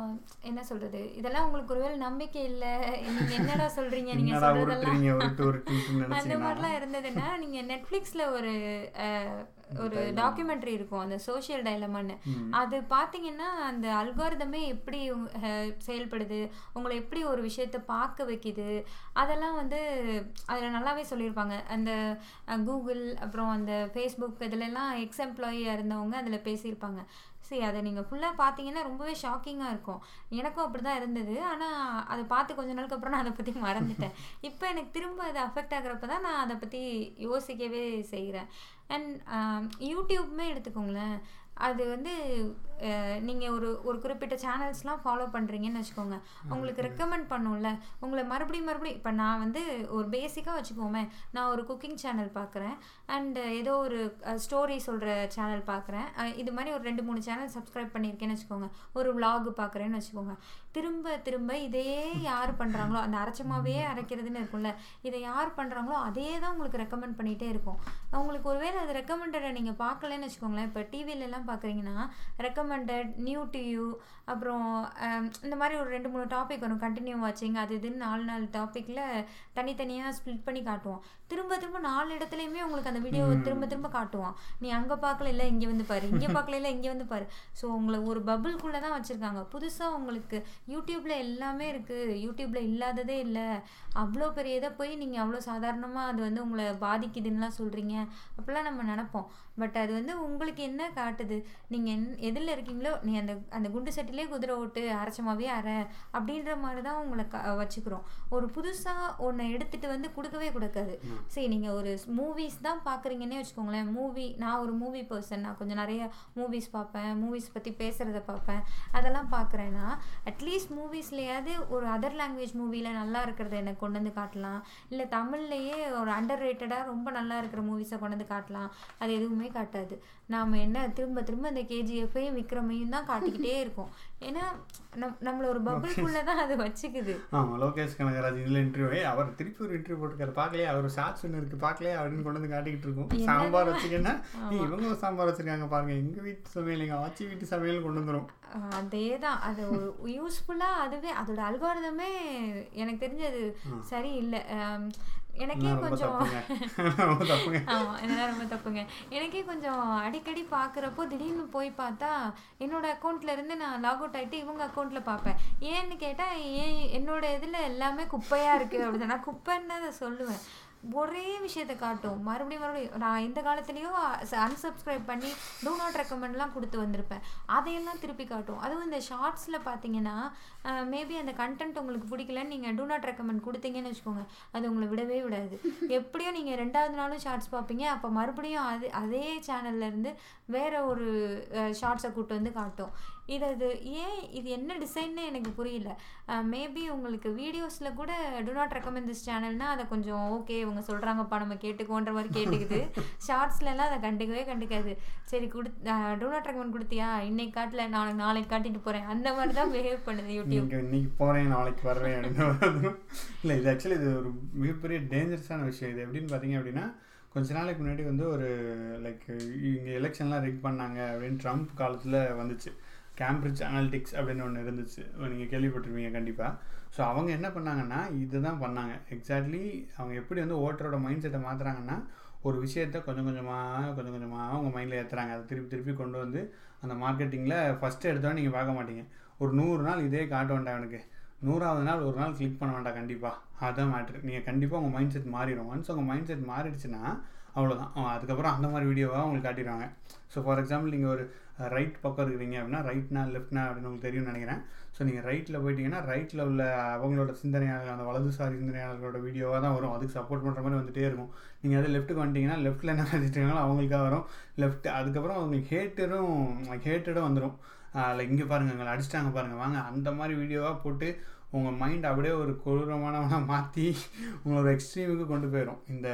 என்ன சொல்றது? இதெல்லாம் உங்களுக்கு ஒருவேளை நம்பிக்கை இல்லை. நீங்க என்னடா சொல்றீங்க? நீங்க சொல்றதெல்லாம் அந்த மாதிரிலாம் இருந்ததுன்னா நீங்க நெட்ஃப்ளிக்ஸ்ல ஒரு ஒரு டாக்குமெண்ட்ரி இருக்கும். அந்த சோஷியல் டைலமான்னு அது பார்த்தீங்கன்னா அந்த அல்காரிதமே எப்படி செயல்படுது? உங்களை எப்படி ஒரு விஷயத்த பார்க்க வைக்குது? அதெல்லாம் வந்து அதில் நல்லாவே சொல்லியிருப்பாங்க. அந்த கூகுள் அப்புறம் அந்த ஃபேஸ்புக் இதுலலாம் எக்ஸ் எம்ப்ளாயியாக இருந்தவங்க அதில் பேசியிருப்பாங்க. சரி அதை நீங்கள் ஃபுல்லாக பார்த்தீங்கன்னா ரொம்பவே ஷாக்கிங்காக இருக்கும். எனக்கும் அப்படி தான் இருந்தது. ஆனால் அதை பார்த்து கொஞ்ச நாளுக்கு அப்புறம் நான் அதை பற்றி மறந்துட்டேன். இப்போ எனக்கு திரும்ப அது அஃபெக்ட் ஆகுறப்ப தான் நான் அதை பற்றி யோசிக்கவே செய்கிறேன் அண்ட் யூடியூப்புமே எடுத்துக்கோங்களேன். அது வந்து நீங்கள் ஒரு ஒரு குறிப்பிட்ட சேனல்ஸ்லாம் ஃபாலோ பண்ணுறீங்கன்னு வச்சுக்கோங்க. உங்களுக்கு ரெக்கமெண்ட் பண்ணும்ல உங்களை மறுபடியும் மறுபடியும் இப்போ நான் வந்து ஒரு பேசிக்காக வச்சுக்கோமே நான் ஒரு குக்கிங் சேனல் பார்க்குறேன் அண்ட் ஏதோ ஒரு ஸ்டோரி சொல்கிற சேனல் பார்க்குறேன் இது மாதிரி ஒரு ரெண்டு மூணு சேனல் சப்ஸ்கிரைப் பண்ணியிருக்கேன்னு வச்சுக்கோங்க. ஒரு vlog பார்க்குறேன்னு வச்சுக்கோங்க. திரும்ப திரும்ப இதே யார் பண்ணுறாங்களோ அந்த அரைச்சமாவே அரைக்கிறதுன்னு இருக்கும்ல இதை யார் பண்ணுறாங்களோ அதே தான் உங்களுக்கு ரெக்கமெண்ட் பண்ணிகிட்டே இருக்கும். உங்களுக்கு ஒருவேளை அது ரெக்கமெண்டடை நீங்கள் பார்க்கலன்னு வச்சுக்கோங்களேன் இப்போ டிவிலெலாம் பார்க்குறீங்கன்னா ரெக்கமெண்டட் நியூ டு யூ அப்புறம் இந்த மாதிரி ஒரு ரெண்டு மூணு டாபிக் வரும். கண்டினியூ வாட்சிங் அது இதுன்னு நாலு நாலு டாப்பிக்கில் தனித்தனியாக ஸ்ப்ளிட் பண்ணி காட்டுவோம். திரும்ப திரும்ப நாலு இடத்துலையுமே உங்களுக்கு அந்த வீடியோவை திரும்ப திரும்ப காட்டுவான். நீ அங்கே பார்க்கல இல்லை இங்கே வந்து பாரு. இங்கே பார்க்கல இல்லை இங்கே வந்து பாரு. ஸோ உங்களை ஒரு பபுள்குள்ளே தான் வச்சுருக்காங்க. புதுசாக உங்களுக்கு யூடியூப்பில் எல்லாமே இருக்குது யூடியூப்பில் இல்லாததே இல்லை. அவ்வளோ பெரிய இதை போய் நீங்கள் அவ்வளோ சாதாரணமாக அது வந்து உங்களை பாதிக்குதுன்னுலாம் சொல்கிறீங்க அப்படிலாம் நம்ம நினைப்போம். பட் அது வந்து உங்களுக்கு என்ன காட்டுது? நீங்கள் என் எதில் இருக்கீங்களோ நீ அந்த அந்த குண்டு சட்டிலே குதிரை ஓட்டு அரைச்சமாவே அரை அப்படின்ற மாதிரி தான் உங்களை க வச்சுக்கிறோம். ஒரு புதுசாக ஒன்றை எடுத்துகிட்டு வந்து கொடுக்கவே கொடுக்காது. சரி நீங்கள் ஒரு மூவிஸ் தான் பார்க்குறீங்கன்னே வச்சுக்கோங்களேன். மூவி நான் ஒரு மூவி பர்சன் நான் கொஞ்சம் நிறைய மூவிஸ் பார்ப்பேன் மூவிஸ் பற்றி பேசுகிறத பார்ப்பேன். அதெல்லாம் பார்க்குறேன்னா அட்லீஸ்ட் மூவிஸ்லேயாவது ஒரு அதர் லாங்குவேஜ் மூவியில் நல்லா இருக்கிறத எனக்கு கொண்டு வந்து காட்டலாம். இல்லை தமிழ்லையே ஒரு அண்டர் ரேட்டடாக ரொம்ப நல்லா இருக்கிற மூவிஸை கொண்டு வந்து காட்டலாம். அது எதுவுமே காட்டாது. நாம் என்ன திரும்ப திரும்ப இந்த கேஜிஎஃப்பையும் விக்ரமையும் தான் காட்டிக்கிட்டே இருக்கோம். ஏன்னா நம் நம்மளை ஒரு பபுள்குள்ளே தான் அது வச்சுக்குது. ஆமாம் லோகேஷ் கனகராஜ் இதில் இன்டர்வியூ அவர் திருப்பி ஒரு இன்டர்வியூ போட்டுருக்காரு. பார்க்கலையே? அவர் ஷார்ட்ஸ் ஒன்று இருக்குது பார்க்கலையே? அப்படின்னு கொண்டு வந்து காட்டிக்கிட்டு இருக்கோம். சாம்பார் வச்சுக்கன்னா இவங்க சாம்பார் வச்சிருக்காங்க பாருங்க. எங்கள் வீட்டு சமையல் எங்கள் ஆச்சி வீட்டு சமையல் கொண்டு வந்துடும் அதே தான் அது ஒரு யூஸ்ஃபுல்லாக அதுவே அதோட அல்காரதமே எனக்கு தெரிஞ்சது சரியில்லை ஆம், எனக்கே கொஞ்சம் ஆமாம் இதெல்லாம் ரொம்ப தப்புங்க. எனக்கே கொஞ்சம் அடிக்கடி பார்க்குறப்போ திடீர்னு போய் பார்த்தா என்னோட அக்கௌண்ட்ல இருந்து நான் லாக் அவுட் ஆகிட்டு இவங்க அக்கௌண்ட்டில் பார்ப்பேன். ஏன்னு கேட்டால் ஏன் என்னோட இதில் எல்லாமே குப்பையாக இருக்குது அப்படி நான் குப்பைன்னு அதை சொல்லுவேன். ஒரே விஷயத்தை காட்டும். மறுபடியும் மறுபடியும் நான் இந்த காலத்துலேயோ அன்சப்ஸ்கிரைப் பண்ணி டூ நாட் ரெக்கமெண்ட்லாம் கொடுத்து வந்திருப்பேன். அதையெல்லாம் திருப்பி காட்டும். அதுவும் இந்த ஷார்ட்ஸில் பார்த்தீங்கன்னா மேபி அந்த கண்டென்ட் உங்களுக்கு பிடிக்கலன்னு நீங்கள் டூ நாட் ரெக்கமெண்ட் கொடுத்தீங்கன்னு வச்சுக்கோங்க. அது உங்களை விடவே விடாது. எப்படியும் நீங்கள் ரெண்டாவது நாளும் ஷார்ட்ஸ் பார்ப்பீங்க அப்போ மறுபடியும் அது அதே சேனல்ல இருந்து ஒரு ஷார்ட்ஸை கூப்பிட்டு வந்து காட்டும். இது இது ஏன் இது என்ன டிசைன்னு எனக்கு புரியல. மேபி உங்களுக்கு வீடியோஸில் கூட டு நாட் ரெக்கமெண்ட் திஸ் சேனல்னா அதை கொஞ்சம் ஓகே இவங்க சொல்கிறாங்கப்பா நம்ம கேட்டுக்கோன்ற மாதிரி கேட்டுக்குது. ஷார்ட்ஸ்லலாம் அதை கண்டுக்கவே கண்டுக்காது. சரி கொடு டு நாட் ரெக்கமெண்ட் கொடுத்தியா? இன்னைக்கு காட்டல நாளைக்கு நாளைக்கு காட்டிட்டு போகிறேன் அந்த மாதிரி தான் பிஹேவ் பண்ணுது யூடியூப் இன்னைக்கு போகிறேன் நாளைக்கு வர்றேன் இல்லை இது ஆக்சுவலி இது ஒரு மிகப்பெரிய டேஞ்சரஸான விஷயம். இது எப்படின்னு பார்த்தீங்க அப்படின்னா கொஞ்ச நாளைக்கு முன்னாடி வந்து ஒரு லைக் இங்கே எலெக்ஷன்லாம் ரிக் பண்ணாங்க அப்படின்னு ட்ரம்ப் காலத்தில் வந்துச்சு. கேம்பிரிட்ஜ் அனாலிட்டிக்ஸ் அப்படின்னு ஒன்று இருந்துச்சு. நீங்கள் கேள்விப்பட்டிருப்பீங்க கண்டிப்பாக ஸோ அவங்க என்ன பண்ணாங்கன்னா இதுதான் பண்ணாங்க. எக்ஸாக்ட்லி அவங்க எப்படி வந்து ஓட்டரோட மைண்ட் செட்டை மாற்றுறாங்கன்னா ஒரு விஷயத்த கொஞ்சம் கொஞ்சமாக கொஞ்சம் கொஞ்சமாக அவங்க மைண்டில் ஏற்றுறாங்க அதை திருப்பி திருப்பி கொண்டு வந்து அந்த மார்க்கெட்டிங்கில் ஃபஸ்ட்டு எடுத்தோன்னே நீங்கள் பார்க்க மாட்டீங்க. ஒரு நூறு நாள் இதே காட்ட வேண்டாம் எனக்கு நூறாவது நாள் ஒரு நாள் கிளிக் பண்ண வேண்டாம் கண்டிப்பாக அதுதான் மேட்ரு நீங்கள் கண்டிப்பாக உங்கள் மைண்ட் செட் மாறிடும் ஒன்ஸ் உங்கள் மைண்ட் செட் மாறிடுச்சுன்னா அவ்வளோதான் அதுக்கப்புறம் அந்த மாதிரி வீடியோவாக உங்களுக்கு காட்டிடுவாங்க. ஸோ ஃபார் எக்ஸாம்பிள் நீங்கள் ஒரு ரைட் பக்கம் இருக்கிறீங்க அப்படின்னா ரைட்னா லெஃப்ட்னா அப்படின்னு உங்களுக்கு தெரியும்னு நினைக்கிறேன். ஸோ நீங்கள் ரைட்டில் போயிட்டீங்கன்னா ரைட்டில் உள்ள அவங்களோட சிந்தனையாளர்கள் அந்த வலதுசாரி சிந்தனையாளர்களோட வீடியோவாக தான் வரும். அதுக்கு சப்போர்ட் பண்ணுற மாதிரி வந்துகிட்டே இருக்கும். நீங்கள் அது லெஃப்ட்டுக்கு வந்துட்டீங்கன்னா லெஃப்ட்டில் என்ன நினச்சிட்டு அவங்களுக்காக வரும். லெஃப்ட் அதுக்கப்புறம் உங்களுக்கு ஹேட்டரும் ஹேட்டடும் வந்துடும் லைக் இங்கே பாருங்கள் எங்களை அடிச்சிட்டாங்க பாருங்கள் வாங்க அந்த மாதிரி வீடியோவாக போட்டு உங்கள் மைண்ட் அப்படியே ஒரு கொடூரமானவனாக மாற்றி உங்களை ஒரு எக்ஸ்ட்ரீமுக்கு கொண்டு போயிடும் இந்த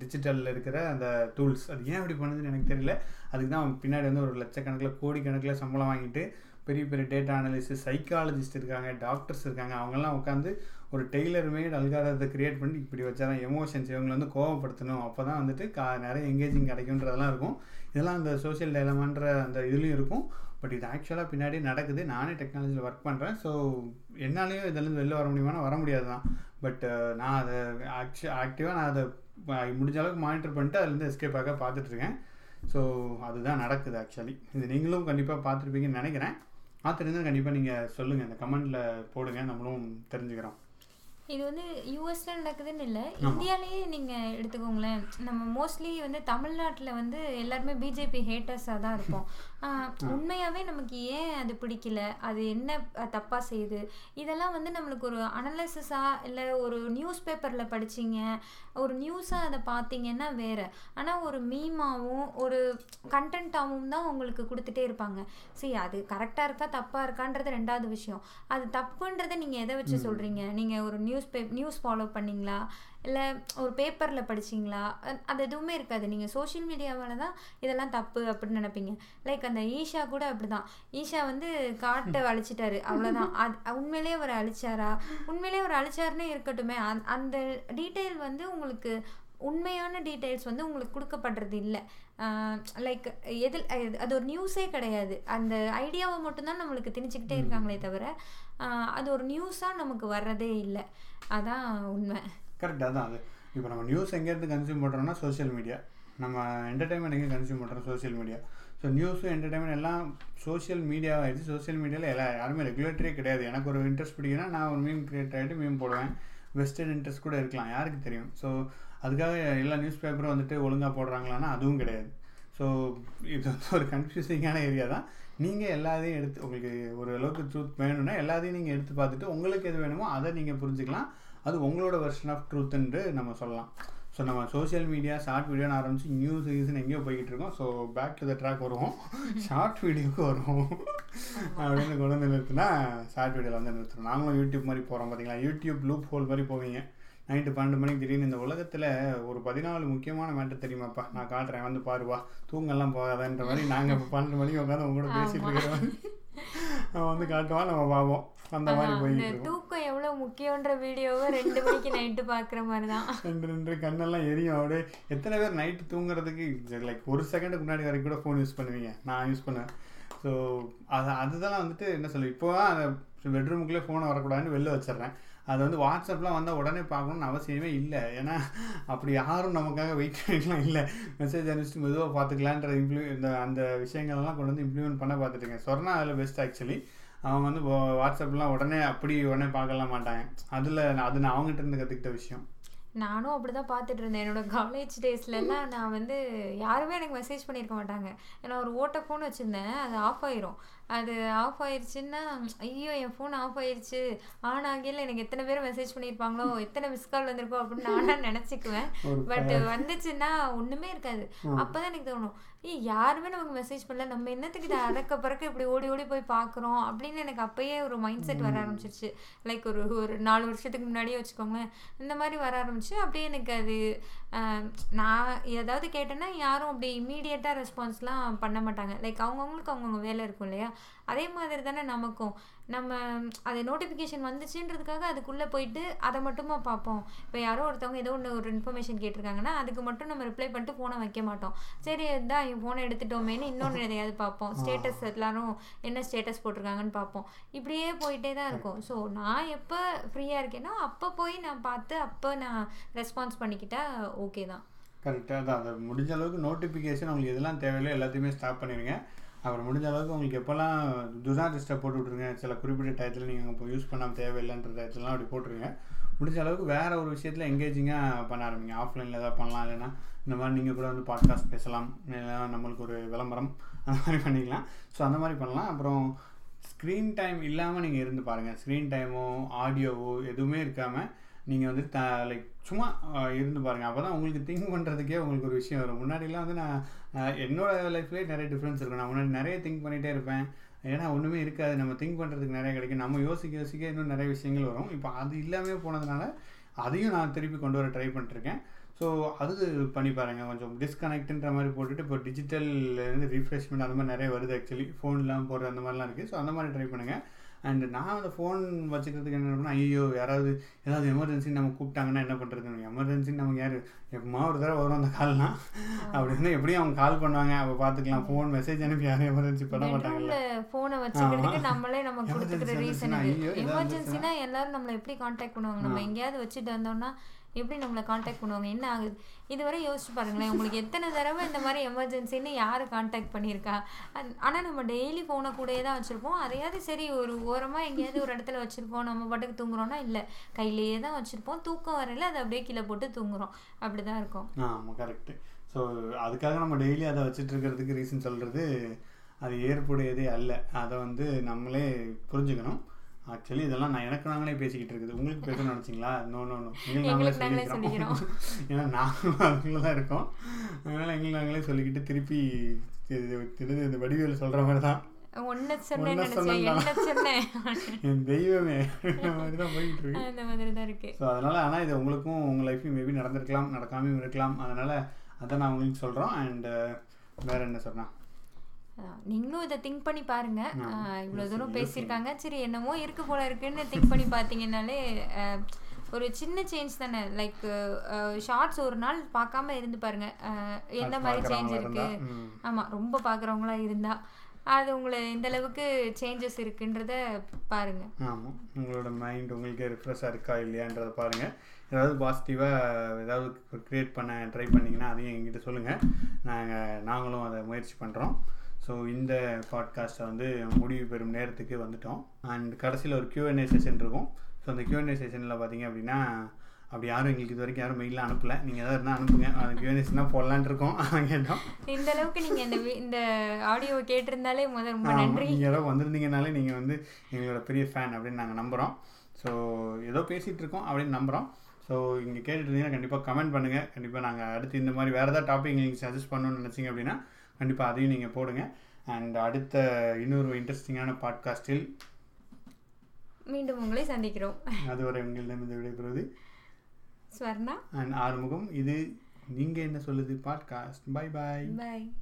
டிஜிட்டலில் இருக்கிற அந்த டூல்ஸ் அது ஏன் அப்படி பண்ணுதுன்னு எனக்கு தெரியல. அதுக்கு தான் அவன் பின்னாடி வந்து ஒரு லட்சக்கணக்கில் கோடிக்கணக்கில் சம்பளம் வாங்கிட்டு பெரிய பெரிய டேட்டா அனலிஸ்ட் சைக்காலஜிஸ்ட் இருக்காங்க டாக்டர்ஸ் இருக்காங்க. அவங்கெல்லாம் உட்காந்து ஒரு டெய்லர் மேட் அல்காரத்தை க்ரியேட் பண்ணி இப்படி வச்சாதான் எமோஷன்ஸ் இவங்களை வந்து கோவப்படுத்தணும். அப்போ தான் வந்துட்டு கா நிறைய எங்கேஜிங் கிடைக்குன்றதெல்லாம் இருக்கும். இதெல்லாம் அந்த சோஷியல் டைலமான்ற அந்த இதுலேயும் இருக்கும். பட் இது ஆக்சுவலாக பின்னாடி நடக்குது. நானே டெக்னாலஜியில் ஒர்க் பண்ணுறேன் ஸோ என்னாலையும் இதுலேருந்து வெளில வர முடியுமானா வர முடியாது தான் பட் நான் அதை ஆக்சு ஆக்டிவாக நான் அதை முடிஞ்ச அளவுக்கு மானிட்டர் பண்ணிட்டு அதுலேருந்து எஸ்கேப் ஆக பார்த்துட்ருக்கேன் ஸோ அதுதான் நடக்குது ஆக்சுவலி இது நீங்களும் கண்டிப்பாக பார்த்துருப்பீங்கன்னு நினைக்கிறேன். பார்த்துருந்தா கண்டிப்பாக நீங்கள் சொல்லுங்கள் இந்த கமெண்டில் போடுங்க. நம்மளும் தெரிஞ்சுக்கிறோம். இது வந்து யூஎஸ்ல நடக்குதுன்னு இல்லை. இந்தியாலேயே நீங்கள் எடுத்துக்கோங்களேன். நம்ம மோஸ்ட்லி வந்து தமிழ்நாட்டில் வந்து எல்லாருமே பிஜேபி ஹேட்டர்ஸாக தான் இருப்போம். ஆஹ், உண்மையாவே நமக்கு ஏன் அது பிடிக்கல? அது என்ன அஹ், தப்பா செய்யுது? இதெல்லாம் வந்து நம்மளுக்கு ஒரு அனலைசிஸாக இல்லை ஒரு நியூஸ் பேப்பரில் படிச்சீங்க ஒரு நியூஸாக அதை பார்த்தீங்கன்னா வேற. ஆனால் ஒரு மீமாவும் ஒரு கண்டென்ட்டாகவும் தான் உங்களுக்கு கொடுத்துட்டே இருப்பாங்க. சரி அது கரெக்டாக இருக்கா தப்பாக இருக்கான்றது ரெண்டாவது விஷயம். அது தப்புன்றதை நீங்கள் எதை வச்சு சொல்கிறீங்க நீங்கள் ஒரு நியூஸ் பே நியூஸ் ஃபாலோ பண்ணீங்களா? இல்லை ஒரு பேப்பரில் படிச்சீங்களா? அது எதுவுமே இருக்காது. நீங்கள் சோஷியல் மீடியாவால் தான் இதெல்லாம் தப்பு அப்படின்னு நினைப்பீங்க. லைக் அந்த ஈஷா கூட அப்படிதான். ஈஷா வந்து காட்டை அழிச்சிட்டாரு அவ்வளோதான் அது உண்மையிலேயே அவர் அழிச்சாரா? உண்மையிலேயே அவர் அழிச்சாருன்னே இருக்கட்டுமே. அந்த- அந்த டீட்டெயில் வந்து உங்களுக்கு உண்மையான டீட்டெயில்ஸ் வந்து உங்களுக்கு கொடுக்கப்படுறது இல்லை. லைக் எதில் அது- ஒரு நியூஸே கிடையாது. அந்த ஐடியாவை மட்டும்தான் நம்மளுக்கு திணிச்சுக்கிட்டே இருக்காங்களே தவிர அது ஒரு நியூஸாக நமக்கு வர்றதே இல்லை. அதான் உண்மை. கரெக்ட் அதான் அது. இப்போ நம்ம நியூஸ் எங்கேருந்து கன்சியூம் பண்ணுறோம்னா சோஷியல் மீடியா நம்ம என்டர்டைன்மெண்ட் எங்கே கன்சியூம் பண்ணுறோம் சோஷியல் மீடியா ஸோ நியூஸும் என்டர்டைன்மெண்ட் எல்லாம் சோஷியல் மீடியா ஆகிடுச்சு சோஷியல் மீடியாவில் எல்லா யாருமே ரெகுலேட்டரே கிடையாது. எனக்கு ஒரு இன்ட்ரெஸ்ட் பிடிக்குன்னா நான் ஒரு மீம் கிரியேட் ஆகிட்டு மீம் போடுவேன். வெஸ்டர்ன் இன்ட்ரெஸ்ட் கூட இருக்கலாம். யாருக்கு தெரியும்? ஸோ அதுக்காக எல்லா நியூஸ் பேப்பரும் வந்துட்டு ஒழுங்காக போடுறாங்களான்னா அதுவும் கிடையாது. ஸோ இது வந்து ஒரு கன்ஃபியூசிங்கான ஏரியா தான். நீங்கள் எல்லாத்தையும் எடுத்து உங்களுக்கு ஒரு அளவுக்கு ட்ரூத் வேணும்னா எல்லாத்தையும் நீங்கள் எடுத்து பார்த்துட்டு உங்களுக்கு எது வேணுமோ அதை நீங்கள் புரிஞ்சுக்கலாம். அது உங்களோட வெர்ஷன் ஆஃப் ட்ரூத்துன்ட்டு நம்ம சொல்லலாம். ஸோ நம்ம சோஷியல் மீடியா ஷார்ட் வீடியோன்னு ஆரம்பிச்சு நியூஸ் கீஸ்னு எங்கேயோ போய்கிட்டு இருக்கோம். So back to the track வருவோம். ஷார்ட் வீடியோவுக்கு வருவோம். அப்படின்னு கொண்டு வந்து நிறுத்தினா ஷார்ட் வீடியோவில் வந்து நிறுத்துறோம் நாங்களும் யூடியூப் மாதிரி போகிறோம் பார்த்தீங்களா யூடியூப் லூப் ஹோல் மாதிரி போவீங்க. நைட்டு பன்னெண்டு மணிக்கு திடீர்னு இந்த உலகத்தில் ஒரு பதினாலு முக்கியமான மேட்டர் தெரியுமாப்பா? நான் காட்டுறேன் வந்து பாருவா தூங்கெல்லாம் போகாதன்ற மாதிரி நாங்கள் இப்போ பன்னெண்டு மணிக்கு உட்காந்து உங்க கூட பேசிட்டு இருக்கிறோம் அவன் வந்து காட்டுவான் நம்ம பார்ப்போம். அந்த மாதிரி இந்த முக்கியன்ற வீடியோவை ரெண்டு மணிக்கு நைட்டு பார்க்குற மாதிரி தான் ரெண்டு ரெண்டு கண்ணெல்லாம் எரியும். அப்படியே எத்தனை பேர் நைட்டு தூங்குறதுக்கு லைக் ஒரு செகண்டுக்கு முன்னாடி வரைக்கும் கூட ஃபோன் யூஸ் பண்ணுவீங்க. நான் யூஸ் பண்ணுவேன் ஸோ அது அதுதான் வந்துட்டு என்ன சொல்லு இப்போ தான் அந்த பெட்ரூமுக்குள்ளே ஃபோனை வரக்கூடாதுன்னு வெளில வச்சிடுறேன். அது வந்து வாட்ஸ்அப்லாம் வந்தால் உடனே பார்க்கணும்னு அவசியமே இல்லை. ஏன்னா அப்படி யாரும் நமக்காக வெயிட் பண்ணிக்கலாம் இல்லை. மெசேஜ் அனுப்பிச்சிட்டு மெதுவாக பார்த்துக்கலான்ற இம்ப்ளூ இந்த அந்த விஷயங்கள்லாம் கொண்டு வந்து இம்ப்ளிமெண்ட் பண்ண பார்த்துட்டுங்க. சொர்ணா அதில் பெஸ்ட் ஆக்சுவலி அவங்க வந்து இப்போ வாட்ஸ்அப்லாம் உடனே அப்படி உடனே பார்க்கலாம் மாட்டாங்க. அதில் அது நான் அவங்ககிட்ட இருந்து கற்றுக்கிட்ட விஷயம். நானும் அப்படி தான் பார்த்துட்டு இருந்தேன். என்னோட காலேஜ் டேஸ்லலாம் நான் வந்து யாருமே எனக்கு மெசேஜ் பண்ணியிருக்க மாட்டாங்க. ஏன்னா ஒரு ஓட்ட ஃபோன் வச்சுருந்தேன். அது ஆஃப் ஆயிரும். அது ஆஃப் ஆயிருச்சுன்னா ஐயோ என் ஃபோன் ஆஃப் ஆயிருச்சு. ஆன் ஆகியில் எனக்கு எத்தனை பேர் மெசேஜ் பண்ணியிருப்பாங்களோ எத்தனை மிஸ் கால் வந்திருக்கோ அப்படின்னு நானா நினச்சிக்குவேன். பட் வந்துச்சுன்னா ஒன்றுமே இருக்காது. அப்பதான் எனக்கு தோணும் ஏய் யாருமே நமக்கு மெசேஜ் பண்ணல. நம்ம என்னத்துக்கு இதை அறக்க பறக்க இப்படி ஓடி ஓடி போய் பார்க்குறோம்? அப்படின்னு எனக்கு அப்பயே ஒரு மைண்ட் செட் வர ஆரம்பிச்சிருச்சு. லைக் ஒரு ஒரு நாலு வருஷத்துக்கு முன்னாடியே வச்சுக்கோங்களேன். இந்த மாதிரி வர ஆரம்பிச்சு அப்படியே எனக்கு அது நான் ஏதாவது கேட்டேன்னா யாரும் அப்படி இம்மீடியட்டாக ரெஸ்பான்ஸ்லாம் பண்ண மாட்டாங்க. லைக் அவங்கவுங்களுக்கு அவங்கவுங்க வேலை இருக்கும் இல்லையா? அதே மாதிரி தானே நமக்கும். நம்ம அது நோட்டிஃபிகேஷன் வந்துச்சுன்றதுக்காக அதுக்குள்ளே போயிட்டு அதை மட்டுமா பார்ப்போம். இப்போ யாரோ ஒருத்தவங்க ஏதோ ஒன்று ஒரு இன்ஃபர்மேஷன் கேட்டிருக்காங்கன்னா அதுக்கு மட்டும் நம்ம ரிப்ளை பண்ணிட்டு ஃபோனை வைக்க மாட்டோம். சரி இதான் என் ஃபோனை எடுத்துட்டோமேனு இன்னொன்று எதையாவது பார்ப்போம். ஸ்டேட்டஸ் எல்லாரும் என்ன ஸ்டேட்டஸ் போட்டிருக்காங்கன்னு பார்ப்போம். இப்படியே போயிட்டே தான் இருக்கும். ஸோ நான் எப்போ ஃப்ரீயாக இருக்கேனோ அப்போ போய் நான் பார்த்து அப்போ நான் ரெஸ்பான்ஸ் பண்ணிக்கிட்டா ஓகே தான். கரெக்டாக தான். அதை முடிஞ்ச அளவுக்கு நோட்டிஃபிகேஷன் உங்களுக்கு எதெல்லாம் தேவையில்லை எல்லாத்தையுமே ஸ்டாப் பண்ணிடுங்க. அப்புறம் முடிஞ்ச அளவுக்கு உங்களுக்கு எப்போல்லாம் துனா லிஸ்ட்டை போட்டு விட்ருங்க சில குறிப்பிட்ட டயத்தில் நீங்கள் இப்போ யூஸ் பண்ணாமல் தேவையில்லைன்ற டயத்துலலாம் அப்படி போட்டுருங்க. முடிஞ்ச அளவுக்கு வேறு ஒரு விஷயத்தில் எங்கேஜிங்காக பண்ண ஆரம்பிங்க. ஆஃப்லைனில் ஏதாவது பண்ணலாம் இல்லைன்னா இந்த மாதிரி நீங்கள் கூட வந்து பாட்காஸ்ட் பேசலாம் இல்லைன்னா நம்மளுக்கு ஒரு விளம்பரம் அந்த மாதிரி பண்ணிக்கலாம். ஸோ அந்த மாதிரி பண்ணலாம். அப்புறம் ஸ்க்ரீன் டைம் இல்லாமல் நீங்கள் இருந்து பாருங்கள் ஸ்க்ரீன் டைமோ ஆடியோவோ எதுவுமே இருக்காமல் நீங்கள் வந்து த லைக் சும்மா இருந்து பாருங்கள் அப்போ தான் உங்களுக்கு திங்க் பண்ணுறதுக்கே உங்களுக்கு ஒரு விஷயம் வரும். முன்னாடிலாம் வந்து நான் என்னோடய லைஃப்லேயே நிறைய டிஃப்ரென்ஸ் இருக்கும். நான் முன்னாடி நிறைய திங்க் பண்ணிகிட்டே இருப்பேன். ஏன்னா ஒன்றுமே இருக்காது. நம்ம திங்க் பண்ணுறதுக்கு நிறைய கிடைக்கும். நம்ம யோசிக்க யோசிக்க இன்னும் நிறைய விஷயங்கள் வரும். இப்போ அது இல்லாமல் போனதுனால அதையும் நான் திருப்பி கொண்டு வர ட்ரை பண்ணிட்டுருக்கேன். ஸோ அது பண்ணி பாருங்கள் கொஞ்சம் டிஸ்கனெக்ட்ன்ற மாதிரி போட்டுட்டு இப்போ டிஜிட்டல்லேருந்து ரீஃப்ரெஷ்மெண்ட் அந்த மாதிரி நிறைய வருது ஆக்சுவலி ஃபோன்லாம் போடுற அந்த மாதிரிலாம் இருக்குது ஸோ அந்த மாதிரி ட்ரை பண்ணுங்கள் அண்ட் நான் அந்த ஃபோன் வச்சுக்கிறதுக்கு என்ன பண்ணால் ஐயோ யாராவது ஏதாவது எமர்ஜென்சி நம்ம கூப்பிட்டாங்கன்னா என்ன பண்ணுறது எமர்ஜென்சி நமக்கு யார்? எப்பமா ஒரு தடவை வரும் அந்த கால்லாம் அப்படி இருந்தால் எப்படியும் அவங்க கால் பண்ணுவாங்க. அப்போ பார்த்துக்கலாம் ஃபோன் மெசேஜ் அனுப்பி யாரும் எமர்ஜென்சி பண்ண மாட்டாங்கல்ல. பெட்ரூம்ல போனை வச்சுக்கிறதுக்கு நம்மளே நம்ம கொடுத்துக்கிற ரீசன் எமர்ஜென்சினா எல்லாரும் நம்மளை எப்படி காண்டாக்ட் பண்ணுவாங்க? நம்ம எங்கேயாவது வச்சுட்டு வந்தோம்னா எப்படி நம்மளை காண்டாக்ட் பண்ணுவாங்க? என்ன ஆகுது? இதுவரை யோசிச்சு பாருங்களேன். உங்களுக்கு எத்தனை தடவை இந்த மாதிரி எமர்ஜென்சின்னு யார் காண்டாக்ட் பண்ணியிருக்கா? ஆனால் நம்ம டெய்லி ஃபோனை கூடயே தான் வச்சுருப்போம். அதையாவது சரி ஒரு ஓரமாக எங்கேயாவது ஒரு இடத்துல வச்சுருப்போம். நம்ம பாட்டுக்கு தூங்குறோம்னா இல்லை. கையிலேயே தான் வச்சுருப்போம். தூக்கம் வரையில அதை அப்படியே கீழே போட்டு தூங்குறோம். அப்படி தான் இருக்கும் ஆமாம் கரெக்டு ஸோ அதுக்காக நம்ம டெய்லி அதை வச்சுட்டு இருக்கிறதுக்கு ரீசன் சொல்கிறது அது ஏற்புடையதே அல்ல. அதை வந்து நம்மளே புரிஞ்சுக்கணும். ஆக்சுவலி இதெல்லாம் நான் எனக்கு நாங்களே பேசிக்கிட்டு இருக்குது. உங்களுக்கு பேசணும்னு நினச்சிங்களா? நோ நோ நோ எங்களுக்கு நாங்களே சொல்லிக்கிறோம். ஏன்னா நாங்களும் அதுக்குள்ள தான் இருக்கோம். அதனால் எங்களுக்கு நாங்களே சொல்லிக்கிட்டு திருப்பி இந்த வடிவேல் சொல்கிற மாதிரி தான். என் தெய்வமே. அந்த மாதிரி தான் போயிட்டு இருக்கு. அந்த மாதிரி தான் இருக்கு. ஸோ அதனால் ஆனால் இது உங்களுக்கும் உங்கள் லைஃப்லையும் மேபி நடந்திருக்கலாம் நடக்காமையும் இருக்கலாம். அதனால் அதை நான் உங்களுக்கு சொல்கிறோம் அண்டு வேறு என்ன அதான், நீங்களும் இதை திங்க் பண்ணி பாருங்க. யோசி- தூரம். பேசியிருக்காங்க. சரி என்னமோ இருக்கு போல இருக்குன்னு திங்க் பண்ணி பார்த்தீங்கன்னாலே ஒரு சின்ன சேஞ்ச் தானே. லைக் ஷார்ட்ஸ் ஒரு நாள் பார்க்காம இருந்து பாருங்க. அது மாதிரி சேஞ்ச் இருக்கு? இருந்தா, ம். ஆமா ரொம்ப பார்க்குறவங்களா இருந்தா அது உங்களை எந்த அளவுக்கு சேஞ்சஸ் இருக்குன்றத பாருங்க. ஆமாம் உங்களோட மைண்ட் உங்களுக்கு ரிஃப்ரெஷ்ஷாக இருக்கா இல்லையான்றதை பாருங்கள் ஏதாவது பாசிட்டிவாக ஏதாவது க்ரியேட் பண்ண ட்ரை பண்ணிங்கன்னா அதையும் எங்கிட்ட சொல்லுங்கள் நாங்கள் நாங்களும் அதை முயற்சி பண்ணுறோம் ஸோ இந்த பாட்காஸ்ட்டை வந்து முடிவு பெறும் நேரத்துக்கு வந்துட்டோம். அண்ட் கடைசியில் ஒரு Q&A செஷன் இருக்கும். ஸோ அந்த Q&A செஷனில் பார்த்தீங்க அப்படின்னா அப்படி யாரும் எங்களுக்கு இது வரைக்கும் யாரும் மெயிலில் அனுப்பல. நீங்கள் ஏதாவது இருந்தால் அனுப்புங்க. அந்த Q&A செஷன் தான் போடலான்னு இருக்கோம். கேட்டோம் இந்த அளவுக்கு நீங்க இந்த இந்த ஆடியோவை கேட்டிருந்தாலே முதல் ரொம்ப நன்றி. நீங்க யாரோ வந்திருந்தீங்கனாலே நீங்கள் வந்து எங்களோட பெரிய ஃபேன் அப்படின்னு நாங்கள் நம்புகிறோம் ஸோ ஏதோ பேசிகிட்டு இருக்கோம் அப்படின்னு நம்புகிறோம் ஸோ இங்கே கேட்டுட்டு இருந்தீங்கன்னா கண்டிப்பாக கமெண்ட் பண்ணுங்கள் கண்டிப்பாக நாங்கள் அடுத்து இந்த மாதிரி வேறு ஏதாவது டாபிக் நீங்கள் சஜஸ்ட் பண்ணணும்னு நினச்சிங்க அப்படின்னா கண்டிப்பாக அதையும் நீங்கள் போடுங்க. அண்ட் அடுத்த இன்னொரு இன்ட்ரெஸ்டிங்கான பாட்காஸ்டில் மீண்டும் உங்களை சந்திக்கிறோம். அதுவரை உங்களிடம் இந்த விடைபெறுவது ஸ்வர்ணா. அண்ட் ஆறுமுகம். இது நீங்கள் என்ன சொல்லுது? Podcast bye bye bye